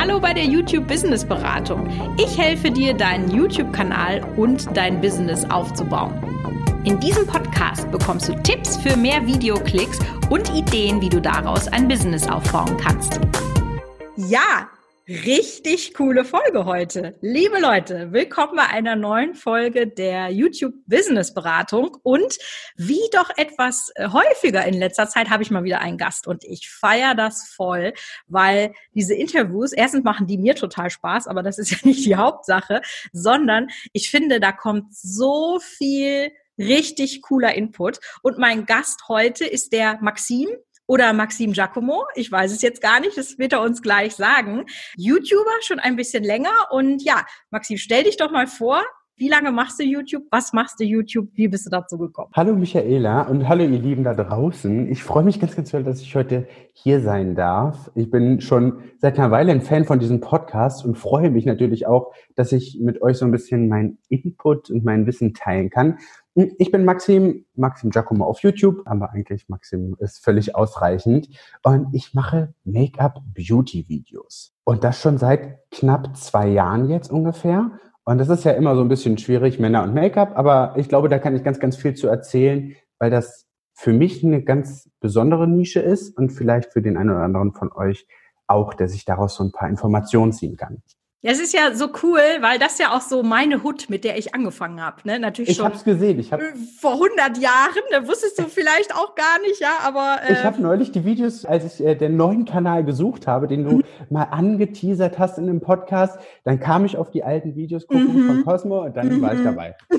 Hallo bei der YouTube Business Beratung. Ich helfe dir, deinen YouTube-Kanal und dein Business aufzubauen. In diesem Podcast bekommst du Tipps für mehr Videoklicks und Ideen, wie du daraus ein Business aufbauen kannst. Ja, Richtig coole Folge heute. Liebe Leute, willkommen bei einer neuen Folge der YouTube Business Beratung. Und wie doch etwas äh, häufiger in letzter Zeit habe ich mal wieder einen Gast und ich feiere das voll, weil diese Interviews, erstens machen die mir total Spaß, aber das ist ja nicht die Hauptsache, sondern ich finde, da kommt so viel richtig cooler Input. Und mein Gast heute ist der Maxim oder Maxim Giacomo. Ich weiß es jetzt gar nicht, das wird er uns gleich sagen. YouTuber schon ein bisschen länger. Und ja, Maxim, stell dich doch mal vor. Wie lange machst du YouTube? Was machst du YouTube? Wie bist du dazu gekommen? Hallo Michaela und hallo ihr Lieben da draußen. Ich freue mich ganz, ganz doll, dass ich heute hier sein darf. Ich bin schon seit einer Weile ein Fan von diesem Podcast und freue mich natürlich auch, dass ich mit euch so ein bisschen mein Input und mein Wissen teilen kann. Ich bin Maxim, Maxim Giacomo auf YouTube, aber eigentlich Maxim ist völlig ausreichend. Und ich mache Make-up-Beauty-Videos. Und das schon seit knapp zwei Jahren jetzt ungefähr. Und das ist ja immer so ein bisschen schwierig, Männer und Make-up, aber ich glaube, da kann ich ganz, ganz viel zu erzählen, weil das für mich eine ganz besondere Nische ist und vielleicht für den einen oder anderen von euch auch, der sich daraus so ein paar Informationen ziehen kann. Ja, es ist ja so cool, weil das ja auch so meine Hut, mit der ich angefangen habe. Ne? Natürlich ich schon. Ich habe gesehen. Ich hab, vor 100 Jahren. Da wusstest du vielleicht auch gar nicht, ja. Aber äh, ich habe neulich die Videos, als ich äh, den neuen Kanal gesucht habe, den du mhm. mal angeteasert hast in dem Podcast, dann kam ich auf die alten Videos gucken mhm. von Cosmo und dann mhm. war ich mhm. dabei.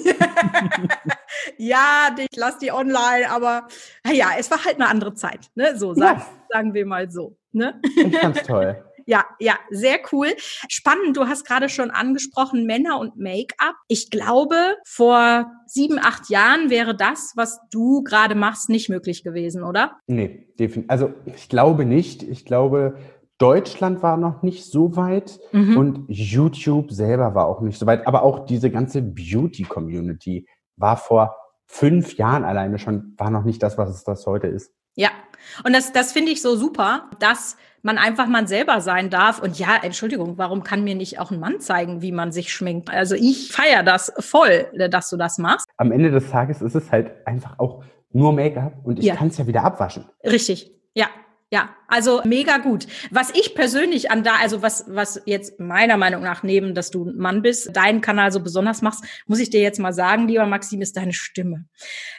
ja, ich lasse die online, aber ja, es war halt eine andere Zeit. Ne? So sag, ja. sagen wir mal so. Ne? Ich fand's toll. Ja, ja, sehr cool. Spannend, du hast gerade schon angesprochen, Männer und Make-up. Ich glaube, vor sieben, acht Jahren wäre das, was du gerade machst, nicht möglich gewesen, oder? Nee, definitiv. Also ich glaube nicht. Ich glaube, Deutschland war noch nicht so weit mhm. und YouTube selber war auch nicht so weit. Aber auch diese ganze Beauty-Community war vor fünf Jahren alleine schon, war noch nicht das, was es das heute ist. Ja, und das, das finde ich so super, dass man einfach man selber sein darf. Und ja, Entschuldigung, warum kann mir nicht auch ein Mann zeigen, wie man sich schminkt? Also ich feiere das voll, dass du das machst. Am Ende des Tages ist es halt einfach auch nur Make-up und ich ja. kann es ja wieder abwaschen. Richtig, ja. Ja, also mega gut. Was ich persönlich an da, also was, was jetzt meiner Meinung nach neben, dass du ein Mann bist, deinen Kanal so besonders machst, muss ich dir jetzt mal sagen, lieber Maxim, ist deine Stimme.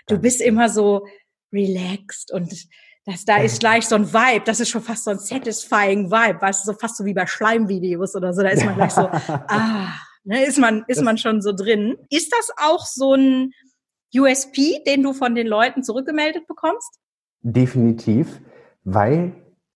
Du bist immer so relaxed und das, da ist gleich so ein Vibe, das ist schon fast so ein satisfying Vibe, weißt du, so fast so wie bei Schleimvideos oder so, da ist man gleich so, ah, ne, ist man, ist man schon so drin. Ist das auch so ein USP, den du von den Leuten zurückgemeldet bekommst? Definitiv, weil,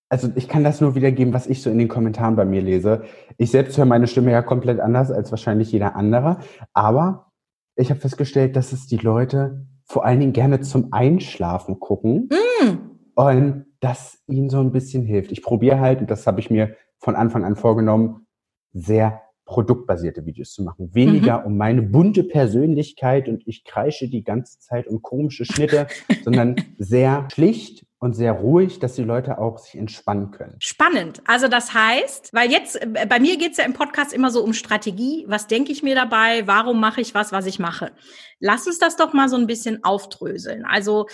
also ich kann das nur wiedergeben, was ich so in den Kommentaren bei mir lese. Ich selbst höre meine Stimme ja komplett anders als wahrscheinlich jeder andere, aber ich habe festgestellt, dass es die Leute vor allen Dingen gerne zum Einschlafen gucken. Mm und das ihnen so ein bisschen hilft. Ich probiere halt, und das habe ich mir von Anfang an vorgenommen, sehr produktbasierte Videos zu machen. Weniger mhm. um meine bunte Persönlichkeit und ich kreische die ganze Zeit um komische Schnitte, sondern sehr schlicht und sehr ruhig, dass die Leute auch sich entspannen können. Spannend. Also das heißt, weil jetzt, äh, bei mir geht's ja im Podcast immer so um Strategie. Was denke ich mir dabei? Warum mache ich was, was ich mache? Lass uns das doch mal so ein bisschen aufdröseln. Also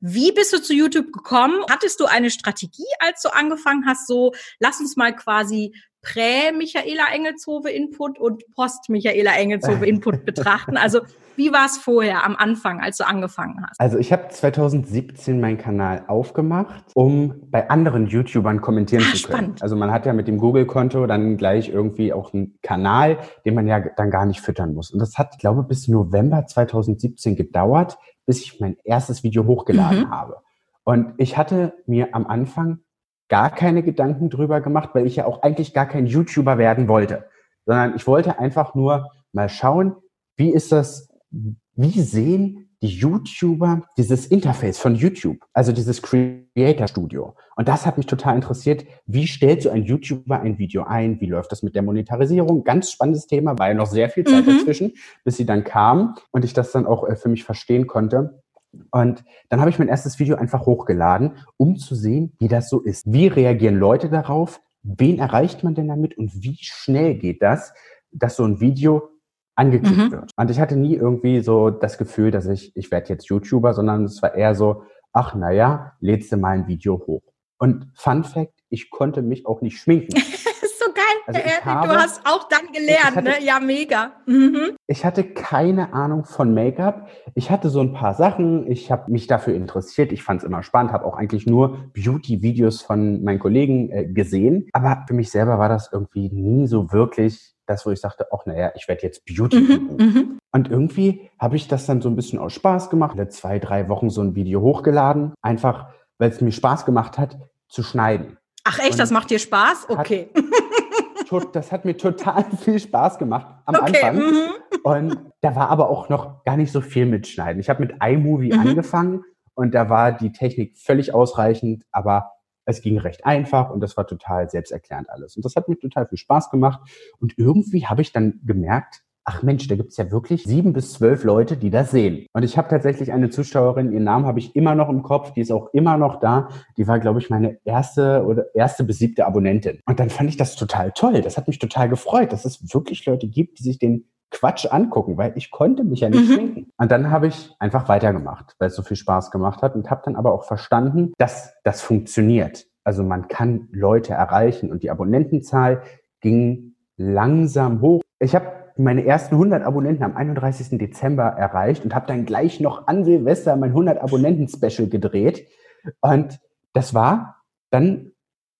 wie bist du zu YouTube gekommen? Hattest du eine Strategie, als du angefangen hast, so, lass uns mal quasi Prä-Michaela Engelshove Input und Post-Michaela Engelshove Input betrachten? Also, wie war es vorher am Anfang, als du angefangen hast? Also, ich habe 2017 meinen Kanal aufgemacht, um bei anderen YouTubern kommentieren ah, zu können. Spannend. Also, man hat ja mit dem Google-Konto dann gleich irgendwie auch einen Kanal, den man ja dann gar nicht füttern muss. Und das hat, glaube ich, bis November 2017 gedauert, bis ich mein erstes Video hochgeladen mhm. habe. Und ich hatte mir am Anfang gar keine Gedanken drüber gemacht, weil ich ja auch eigentlich gar kein YouTuber werden wollte, sondern ich wollte einfach nur mal schauen, wie ist das, wie sehen die YouTuber dieses Interface von YouTube, also dieses Creator Studio. Und das hat mich total interessiert. Wie stellt so ein YouTuber ein Video ein? Wie läuft das mit der Monetarisierung? Ganz spannendes Thema, war ja noch sehr viel Zeit mhm. dazwischen, bis sie dann kam und ich das dann auch äh, für mich verstehen konnte. Und dann habe ich mein erstes Video einfach hochgeladen, um zu sehen, wie das so ist. Wie reagieren Leute darauf? wen erreicht man denn damit und wie schnell geht das, dass so ein Video angeklickt mhm. wird. Und ich hatte nie irgendwie so das Gefühl, dass ich, ich werde jetzt YouTuber, sondern es war eher so, ach naja, lädst du mal ein Video hoch. Und Fun Fact, ich konnte mich auch nicht schminken. ist so geil. Also habe, du hast auch dann gelernt, hatte, ne? Ja, mega. Mhm. Ich hatte keine Ahnung von Make-up. Ich hatte so ein paar Sachen. Ich habe mich dafür interessiert. Ich fand es immer spannend. Habe auch eigentlich nur Beauty-Videos von meinen Kollegen äh, gesehen. Aber für mich selber war das irgendwie nie so wirklich das, wo ich sagte, ach naja, ich werde jetzt Beauty mhm, mhm, Und irgendwie habe ich das dann so ein bisschen aus Spaß gemacht. Alle zwei, drei Wochen so ein Video hochgeladen. Einfach, weil es mir Spaß gemacht hat, zu schneiden. Ach echt, Und das macht dir Spaß? Okay. Hat, das hat mir total viel Spaß gemacht am okay, Anfang. Mhm. Und da war aber auch noch gar nicht so viel mit Schneiden. Ich habe mit iMovie mhm. angefangen und da war die Technik völlig ausreichend, aber es ging recht einfach und das war total selbsterklärend alles. Und das hat mir total viel Spaß gemacht. Und irgendwie habe ich dann gemerkt, ach Mensch, da gibt es ja wirklich sieben bis zwölf Leute, die das sehen. Und ich habe tatsächlich eine Zuschauerin, ihren Namen habe ich immer noch im Kopf, die ist auch immer noch da. Die war, glaube ich, meine erste oder erste besiebte Abonnentin. Und dann fand ich das total toll. Das hat mich total gefreut, dass es wirklich Leute gibt, die sich den Quatsch angucken, weil ich konnte mich ja nicht mhm. schminken. Und dann habe ich einfach weitergemacht, weil es so viel Spaß gemacht hat und habe dann aber auch verstanden, dass das funktioniert. Also man kann Leute erreichen und die Abonnentenzahl ging langsam hoch. Ich habe meine ersten 100 Abonnenten am 31. Dezember erreicht und habe dann gleich noch an Silvester mein 100 Abonnenten Special gedreht und das war dann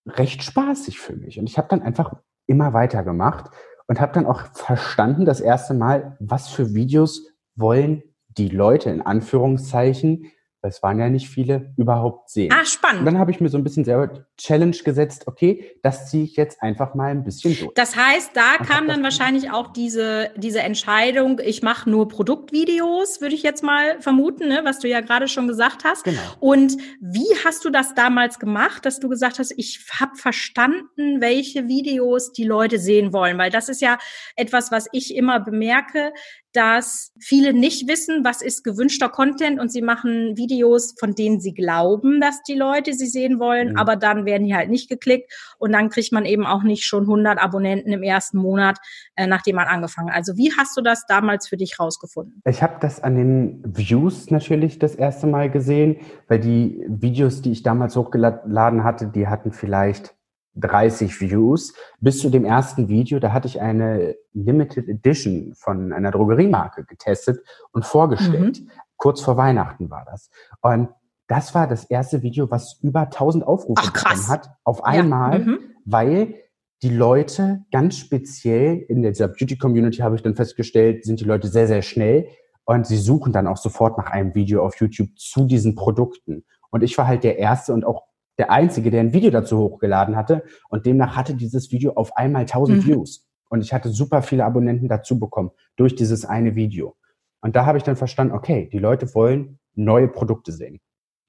recht spaßig für mich und ich habe dann einfach immer weitergemacht und habe dann auch verstanden das erste Mal, was für Videos wollen die Leute in Anführungszeichen weil es waren ja nicht viele, überhaupt sehen. Ah, spannend. Und dann habe ich mir so ein bisschen selber Challenge gesetzt, okay, das ziehe ich jetzt einfach mal ein bisschen durch. Das heißt, da und kam dann wahrscheinlich auch diese, diese Entscheidung, ich mache nur Produktvideos, würde ich jetzt mal vermuten, ne, was du ja gerade schon gesagt hast. Genau. Und wie hast du das damals gemacht, dass du gesagt hast, ich habe verstanden, welche Videos die Leute sehen wollen? Weil das ist ja etwas, was ich immer bemerke, dass viele nicht wissen, was ist gewünschter Content und sie machen Videos, von denen sie glauben, dass die Leute sie sehen wollen, mhm. aber dann werden die halt nicht geklickt und dann kriegt man eben auch nicht schon 100 Abonnenten im ersten Monat, äh, nachdem man angefangen. Also wie hast du das damals für dich rausgefunden? Ich habe das an den Views natürlich das erste Mal gesehen, weil die Videos, die ich damals hochgeladen hatte, die hatten vielleicht 30 Views bis zu dem ersten Video. Da hatte ich eine Limited Edition von einer Drogeriemarke getestet und vorgestellt. Mhm. Kurz vor Weihnachten war das. Und das war das erste Video, was über 1000 Aufrufe Ach, bekommen hat auf einmal, ja. mhm. weil die Leute ganz speziell in dieser Beauty Community habe ich dann festgestellt, sind die Leute sehr, sehr schnell und sie suchen dann auch sofort nach einem Video auf YouTube zu diesen Produkten. Und ich war halt der erste und auch der Einzige, der ein Video dazu hochgeladen hatte. Und demnach hatte dieses Video auf einmal 1000 mhm. Views. Und ich hatte super viele Abonnenten dazu bekommen durch dieses eine Video. Und da habe ich dann verstanden, okay, die Leute wollen neue Produkte sehen.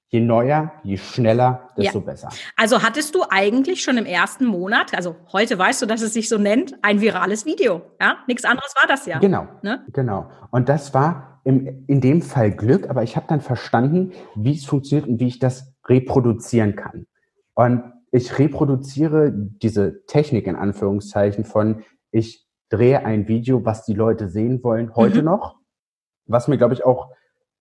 Je neuer, je schneller, desto ja. besser. Also hattest du eigentlich schon im ersten Monat, also heute weißt du, dass es sich so nennt, ein virales Video. Ja, nichts anderes war das ja. Genau. Ne? Genau. Und das war im, in dem Fall Glück, aber ich habe dann verstanden, wie es funktioniert und wie ich das reproduzieren kann. Und ich reproduziere diese Technik in Anführungszeichen von, ich drehe ein Video, was die Leute sehen wollen, heute mhm. noch, was mir, glaube ich, auch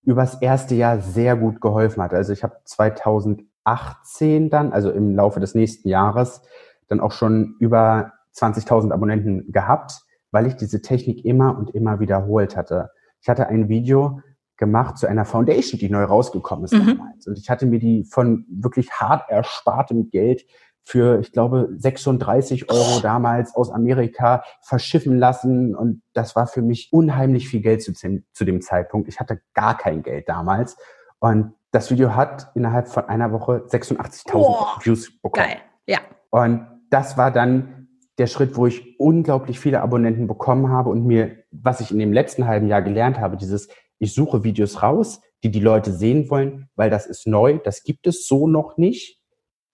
übers erste Jahr sehr gut geholfen hat. Also ich habe 2018 dann, also im Laufe des nächsten Jahres, dann auch schon über 20.000 Abonnenten gehabt, weil ich diese Technik immer und immer wiederholt hatte. Ich hatte ein Video, gemacht zu einer Foundation, die neu rausgekommen ist mhm. damals. Und ich hatte mir die von wirklich hart erspartem Geld für, ich glaube, 36 Euro damals aus Amerika verschiffen lassen. Und das war für mich unheimlich viel Geld zu, zu dem Zeitpunkt. Ich hatte gar kein Geld damals. Und das Video hat innerhalb von einer Woche 86.000 Views bekommen. Geil, ja. Und das war dann der Schritt, wo ich unglaublich viele Abonnenten bekommen habe und mir, was ich in dem letzten halben Jahr gelernt habe, dieses ich suche Videos raus, die die Leute sehen wollen, weil das ist neu, das gibt es so noch nicht.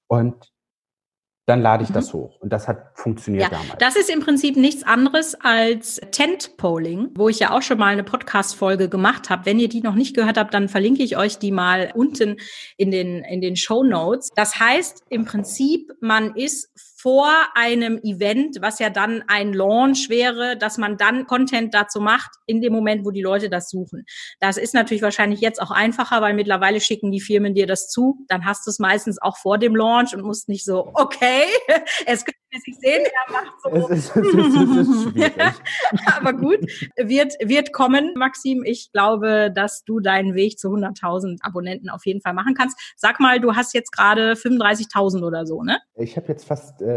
Und dann lade ich mhm. das hoch. Und das hat funktioniert ja, damals. Das ist im Prinzip nichts anderes als Tent-Polling, wo ich ja auch schon mal eine Podcast-Folge gemacht habe. Wenn ihr die noch nicht gehört habt, dann verlinke ich euch die mal unten in den, in den Show Notes. Das heißt im Prinzip, man ist vor einem Event, was ja dann ein Launch wäre, dass man dann Content dazu macht, in dem Moment, wo die Leute das suchen. Das ist natürlich wahrscheinlich jetzt auch einfacher, weil mittlerweile schicken die Firmen dir das zu. Dann hast du es meistens auch vor dem Launch und musst nicht so, okay, es wir sich sehen, er macht so. Es ist, es ist, es ist schwierig. Aber gut, wird, wird kommen, Maxim. Ich glaube, dass du deinen Weg zu 100.000 Abonnenten auf jeden Fall machen kannst. Sag mal, du hast jetzt gerade 35.000 oder so, ne? Ich habe jetzt fast äh,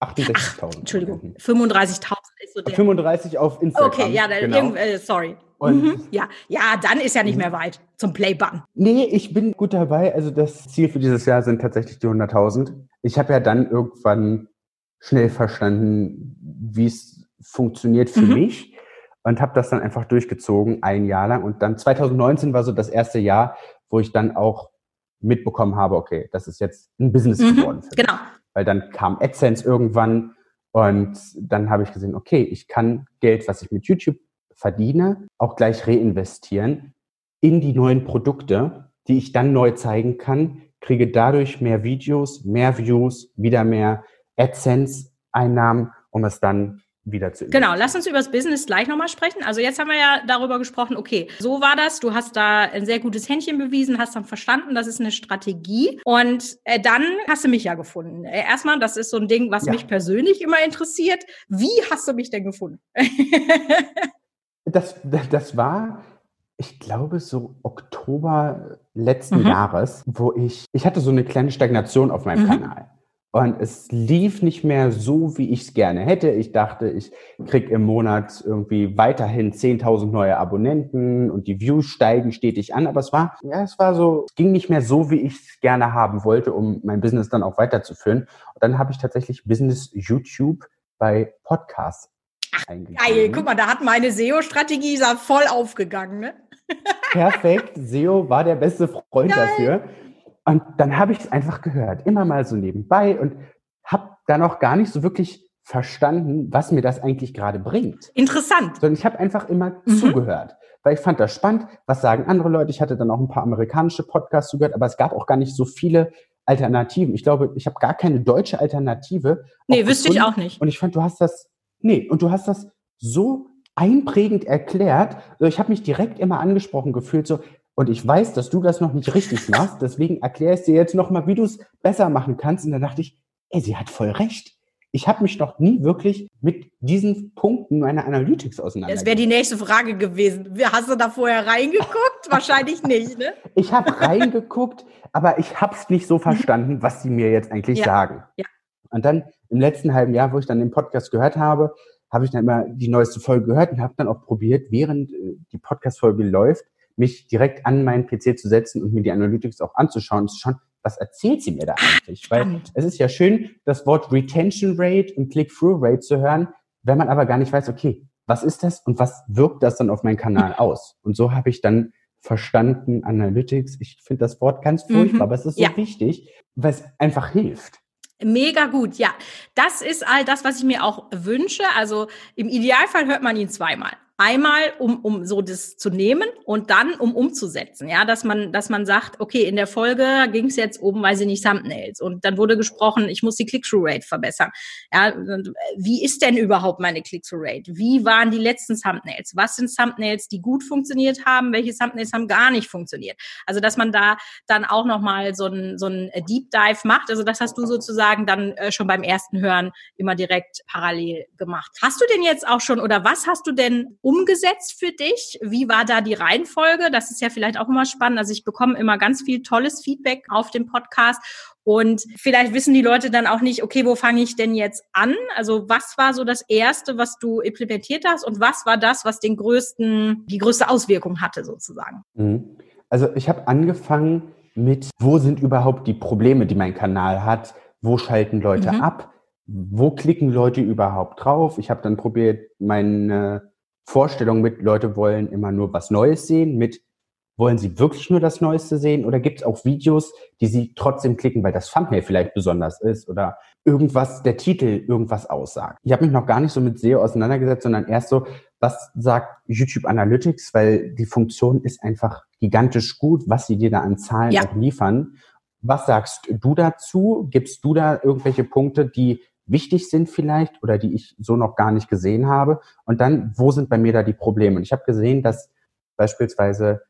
68.000. Entschuldigung, 35.000 ist so der. 35 auf Instagram. Okay, ja, dann genau. äh, sorry. Mhm, ja, ja, dann ist ja nicht mehr weit zum Playbutton. Nee, ich bin gut dabei. Also das Ziel für dieses Jahr sind tatsächlich die 100.000. Ich habe ja dann irgendwann schnell verstanden, wie es funktioniert für mhm. mich und habe das dann einfach durchgezogen, ein Jahr lang. Und dann 2019 war so das erste Jahr, wo ich dann auch mitbekommen habe, okay, das ist jetzt ein Business mhm, geworden. Für genau. Weil dann kam AdSense irgendwann und dann habe ich gesehen, okay, ich kann Geld, was ich mit YouTube verdiene, auch gleich reinvestieren in die neuen Produkte, die ich dann neu zeigen kann, kriege dadurch mehr Videos, mehr Views, wieder mehr AdSense-Einnahmen, um es dann wieder zu Genau, lass uns über das Business gleich nochmal sprechen. Also jetzt haben wir ja darüber gesprochen, okay, so war das, du hast da ein sehr gutes Händchen bewiesen, hast dann verstanden, das ist eine Strategie und äh, dann hast du mich ja gefunden. Äh, erstmal, das ist so ein Ding, was ja. mich persönlich immer interessiert. Wie hast du mich denn gefunden? das, das war, ich glaube, so Oktober letzten mhm. Jahres, wo ich, ich hatte so eine kleine Stagnation auf meinem mhm. Kanal. Und es lief nicht mehr so, wie ich es gerne hätte. Ich dachte, ich krieg im Monat irgendwie weiterhin 10.000 neue Abonnenten und die Views steigen stetig an. Aber es war, ja, es war so, es ging nicht mehr so, wie ich es gerne haben wollte, um mein Business dann auch weiterzuführen. Und dann habe ich tatsächlich Business YouTube bei Podcasts geil, guck mal, da hat meine SEO-Strategie voll aufgegangen, ne? Perfekt, SEO war der beste Freund geil. dafür. Und dann habe ich es einfach gehört, immer mal so nebenbei und habe da noch gar nicht so wirklich verstanden, was mir das eigentlich gerade bringt. Interessant. Sondern ich habe einfach immer mhm. zugehört, weil ich fand das spannend. Was sagen andere Leute? Ich hatte dann auch ein paar amerikanische Podcasts zugehört, aber es gab auch gar nicht so viele Alternativen. Ich glaube, ich habe gar keine deutsche Alternative. Nee, wüsste ich auch nicht. Und ich fand, du hast das, nee, und du hast das so einprägend erklärt. Also ich habe mich direkt immer angesprochen gefühlt, so, und ich weiß, dass du das noch nicht richtig machst, deswegen erkläre ich dir jetzt nochmal, wie du es besser machen kannst. Und dann dachte ich, ey, sie hat voll recht. Ich habe mich noch nie wirklich mit diesen Punkten meiner Analytics auseinandergesetzt. Das wäre die nächste Frage gewesen. Hast du da vorher reingeguckt? Wahrscheinlich nicht, ne? Ich habe reingeguckt, aber ich habe es nicht so verstanden, was sie mir jetzt eigentlich ja. sagen. Ja. Und dann im letzten halben Jahr, wo ich dann den Podcast gehört habe, habe ich dann immer die neueste Folge gehört und habe dann auch probiert, während äh, die Podcast-Folge läuft, mich direkt an meinen PC zu setzen und mir die Analytics auch anzuschauen und zu schauen, was erzählt sie mir da eigentlich? Weil es ist ja schön, das Wort Retention Rate und Click-Through Rate zu hören, wenn man aber gar nicht weiß, okay, was ist das und was wirkt das dann auf meinen Kanal aus? Und so habe ich dann verstanden, Analytics, ich finde das Wort ganz mhm. furchtbar, mhm. aber es ist so ja. wichtig, weil es einfach hilft. Mega gut, ja. Das ist all das, was ich mir auch wünsche. Also im Idealfall hört man ihn zweimal. Einmal, um, um so das zu nehmen und dann, um umzusetzen. Ja, dass man, dass man sagt, okay, in der Folge ging es jetzt um, weiß ich nicht, Thumbnails. Und dann wurde gesprochen, ich muss die Click-Through-Rate verbessern. Ja, wie ist denn überhaupt meine Click-Through-Rate? Wie waren die letzten Thumbnails? Was sind Thumbnails, die gut funktioniert haben? Welche Thumbnails haben gar nicht funktioniert? Also, dass man da dann auch nochmal so ein, so ein Deep Dive macht. Also, das hast du sozusagen dann äh, schon beim ersten Hören immer direkt parallel gemacht. Hast du denn jetzt auch schon oder was hast du denn umgesetzt für dich? Wie war da die Reihenfolge? Das ist ja vielleicht auch immer spannend. Also ich bekomme immer ganz viel tolles Feedback auf dem Podcast und vielleicht wissen die Leute dann auch nicht, okay, wo fange ich denn jetzt an? Also was war so das erste, was du implementiert hast und was war das, was den größten, die größte Auswirkung hatte sozusagen? Mhm. Also ich habe angefangen mit, wo sind überhaupt die Probleme, die mein Kanal hat? Wo schalten Leute mhm. ab? Wo klicken Leute überhaupt drauf? Ich habe dann probiert, meine Vorstellung mit, Leute wollen immer nur was Neues sehen, mit wollen sie wirklich nur das Neueste sehen oder gibt es auch Videos, die sie trotzdem klicken, weil das Thumbnail vielleicht besonders ist oder irgendwas, der Titel irgendwas aussagt. Ich habe mich noch gar nicht so mit SEO auseinandergesetzt, sondern erst so, was sagt YouTube Analytics, weil die Funktion ist einfach gigantisch gut, was sie dir da an Zahlen ja. auch liefern. Was sagst du dazu? Gibst du da irgendwelche Punkte, die wichtig sind vielleicht oder die ich so noch gar nicht gesehen habe. Und dann, wo sind bei mir da die Probleme? Und ich habe gesehen, dass beispielsweise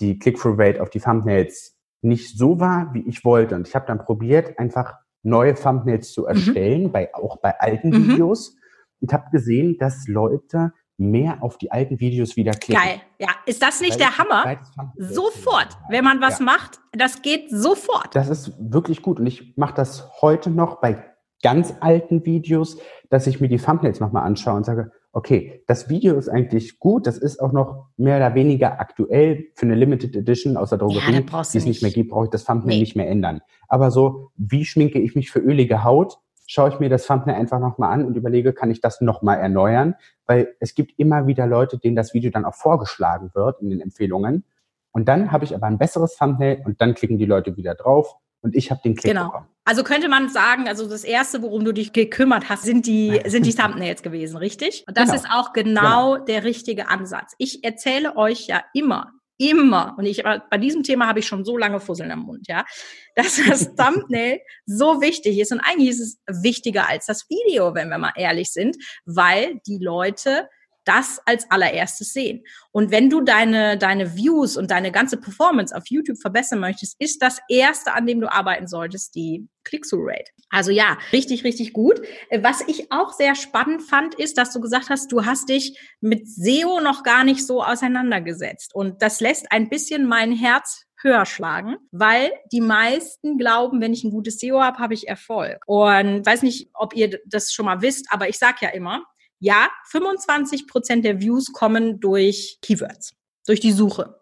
die Click-Through-Rate auf die Thumbnails nicht so war, wie ich wollte. Und ich habe dann probiert, einfach neue Thumbnails zu mhm. erstellen, mhm. bei, auch bei alten mhm. Videos. Und habe gesehen, dass Leute mehr auf die alten Videos wieder klicken. Geil. Ja, ist das nicht Weil der Hammer? Sofort, wenn man was ja. macht, das geht sofort. Das ist wirklich gut und ich mache das heute noch bei ganz alten Videos, dass ich mir die Thumbnails nochmal anschaue und sage, okay, das Video ist eigentlich gut, das ist auch noch mehr oder weniger aktuell für eine Limited Edition aus der Drogerie, ja, die es nicht mehr gibt, brauche ich das Thumbnail nee. nicht mehr ändern. Aber so, wie schminke ich mich für ölige Haut? Schaue ich mir das Thumbnail einfach nochmal an und überlege, kann ich das nochmal erneuern? Weil es gibt immer wieder Leute, denen das Video dann auch vorgeschlagen wird in den Empfehlungen. Und dann habe ich aber ein besseres Thumbnail und dann klicken die Leute wieder drauf und ich habe den Klick genau. bekommen. Also könnte man sagen, also das erste, worum du dich gekümmert hast, sind die sind die Thumbnails gewesen, richtig? Und das genau. ist auch genau, genau der richtige Ansatz. Ich erzähle euch ja immer, immer, und ich bei diesem Thema habe ich schon so lange Fusseln im Mund, ja, dass das Thumbnail so wichtig ist und eigentlich ist es wichtiger als das Video, wenn wir mal ehrlich sind, weil die Leute das als allererstes sehen. Und wenn du deine, deine Views und deine ganze Performance auf YouTube verbessern möchtest, ist das erste, an dem du arbeiten solltest, die Click-Through-Rate. Also ja, richtig, richtig gut. Was ich auch sehr spannend fand, ist, dass du gesagt hast, du hast dich mit SEO noch gar nicht so auseinandergesetzt. Und das lässt ein bisschen mein Herz höher schlagen, weil die meisten glauben, wenn ich ein gutes SEO habe, habe ich Erfolg. Und weiß nicht, ob ihr das schon mal wisst, aber ich sage ja immer, ja, 25 Prozent der Views kommen durch Keywords, durch die Suche.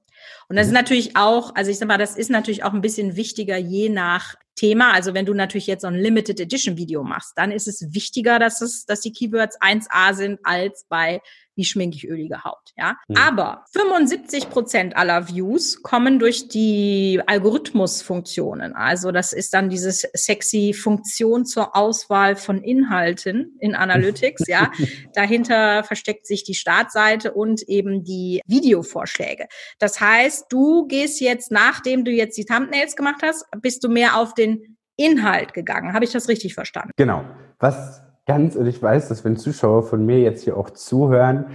Und das ist mhm. natürlich auch, also ich sag mal, das ist natürlich auch ein bisschen wichtiger je nach Thema. Also wenn du natürlich jetzt so ein Limited Edition Video machst, dann ist es wichtiger, dass es, dass die Keywords 1A sind als bei wie schminke ich ölige Haut, ja. Mhm. Aber 75 Prozent aller Views kommen durch die Algorithmusfunktionen. Also das ist dann dieses sexy Funktion zur Auswahl von Inhalten in Analytics, ja. Dahinter versteckt sich die Startseite und eben die Videovorschläge. Das heißt, du gehst jetzt, nachdem du jetzt die Thumbnails gemacht hast, bist du mehr auf den Inhalt gegangen. Habe ich das richtig verstanden? Genau. Was ganz, und ich weiß, dass wenn Zuschauer von mir jetzt hier auch zuhören,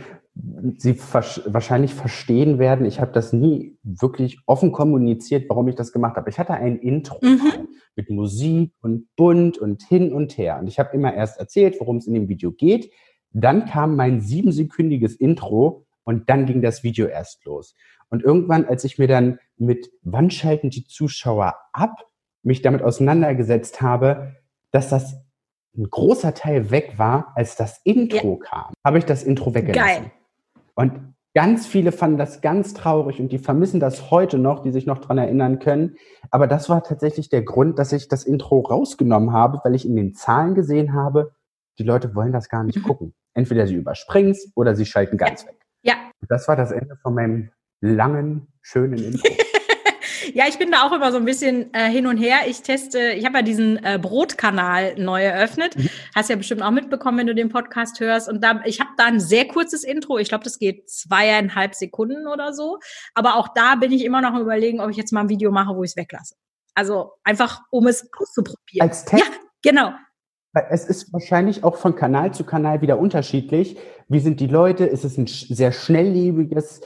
sie wahrscheinlich verstehen werden, ich habe das nie wirklich offen kommuniziert, warum ich das gemacht habe. Ich hatte ein Intro mhm. mit Musik und bunt und hin und her. Und ich habe immer erst erzählt, worum es in dem Video geht. Dann kam mein siebensekündiges Intro und dann ging das Video erst los. Und irgendwann, als ich mir dann mit wann schalten die Zuschauer ab, mich damit auseinandergesetzt habe, dass das ein großer Teil weg war, als das Intro ja. kam, habe ich das Intro weggelassen. Geil. Und ganz viele fanden das ganz traurig und die vermissen das heute noch, die sich noch dran erinnern können. Aber das war tatsächlich der Grund, dass ich das Intro rausgenommen habe, weil ich in den Zahlen gesehen habe, die Leute wollen das gar nicht mhm. gucken. Entweder sie überspringen es oder sie schalten ganz ja. weg. Ja. Und das war das Ende von meinem langen, schönen Intro. Ja, ich bin da auch immer so ein bisschen äh, hin und her. Ich teste, ich habe ja diesen äh, Brotkanal neu eröffnet. Mhm. Hast ja bestimmt auch mitbekommen, wenn du den Podcast hörst. Und da, ich habe da ein sehr kurzes Intro. Ich glaube, das geht zweieinhalb Sekunden oder so. Aber auch da bin ich immer noch überlegen, ob ich jetzt mal ein Video mache, wo ich es weglasse. Also einfach, um es auszuprobieren. Als Test? Ja, genau. Es ist wahrscheinlich auch von Kanal zu Kanal wieder unterschiedlich. Wie sind die Leute? Ist es ein sehr schnelllebiges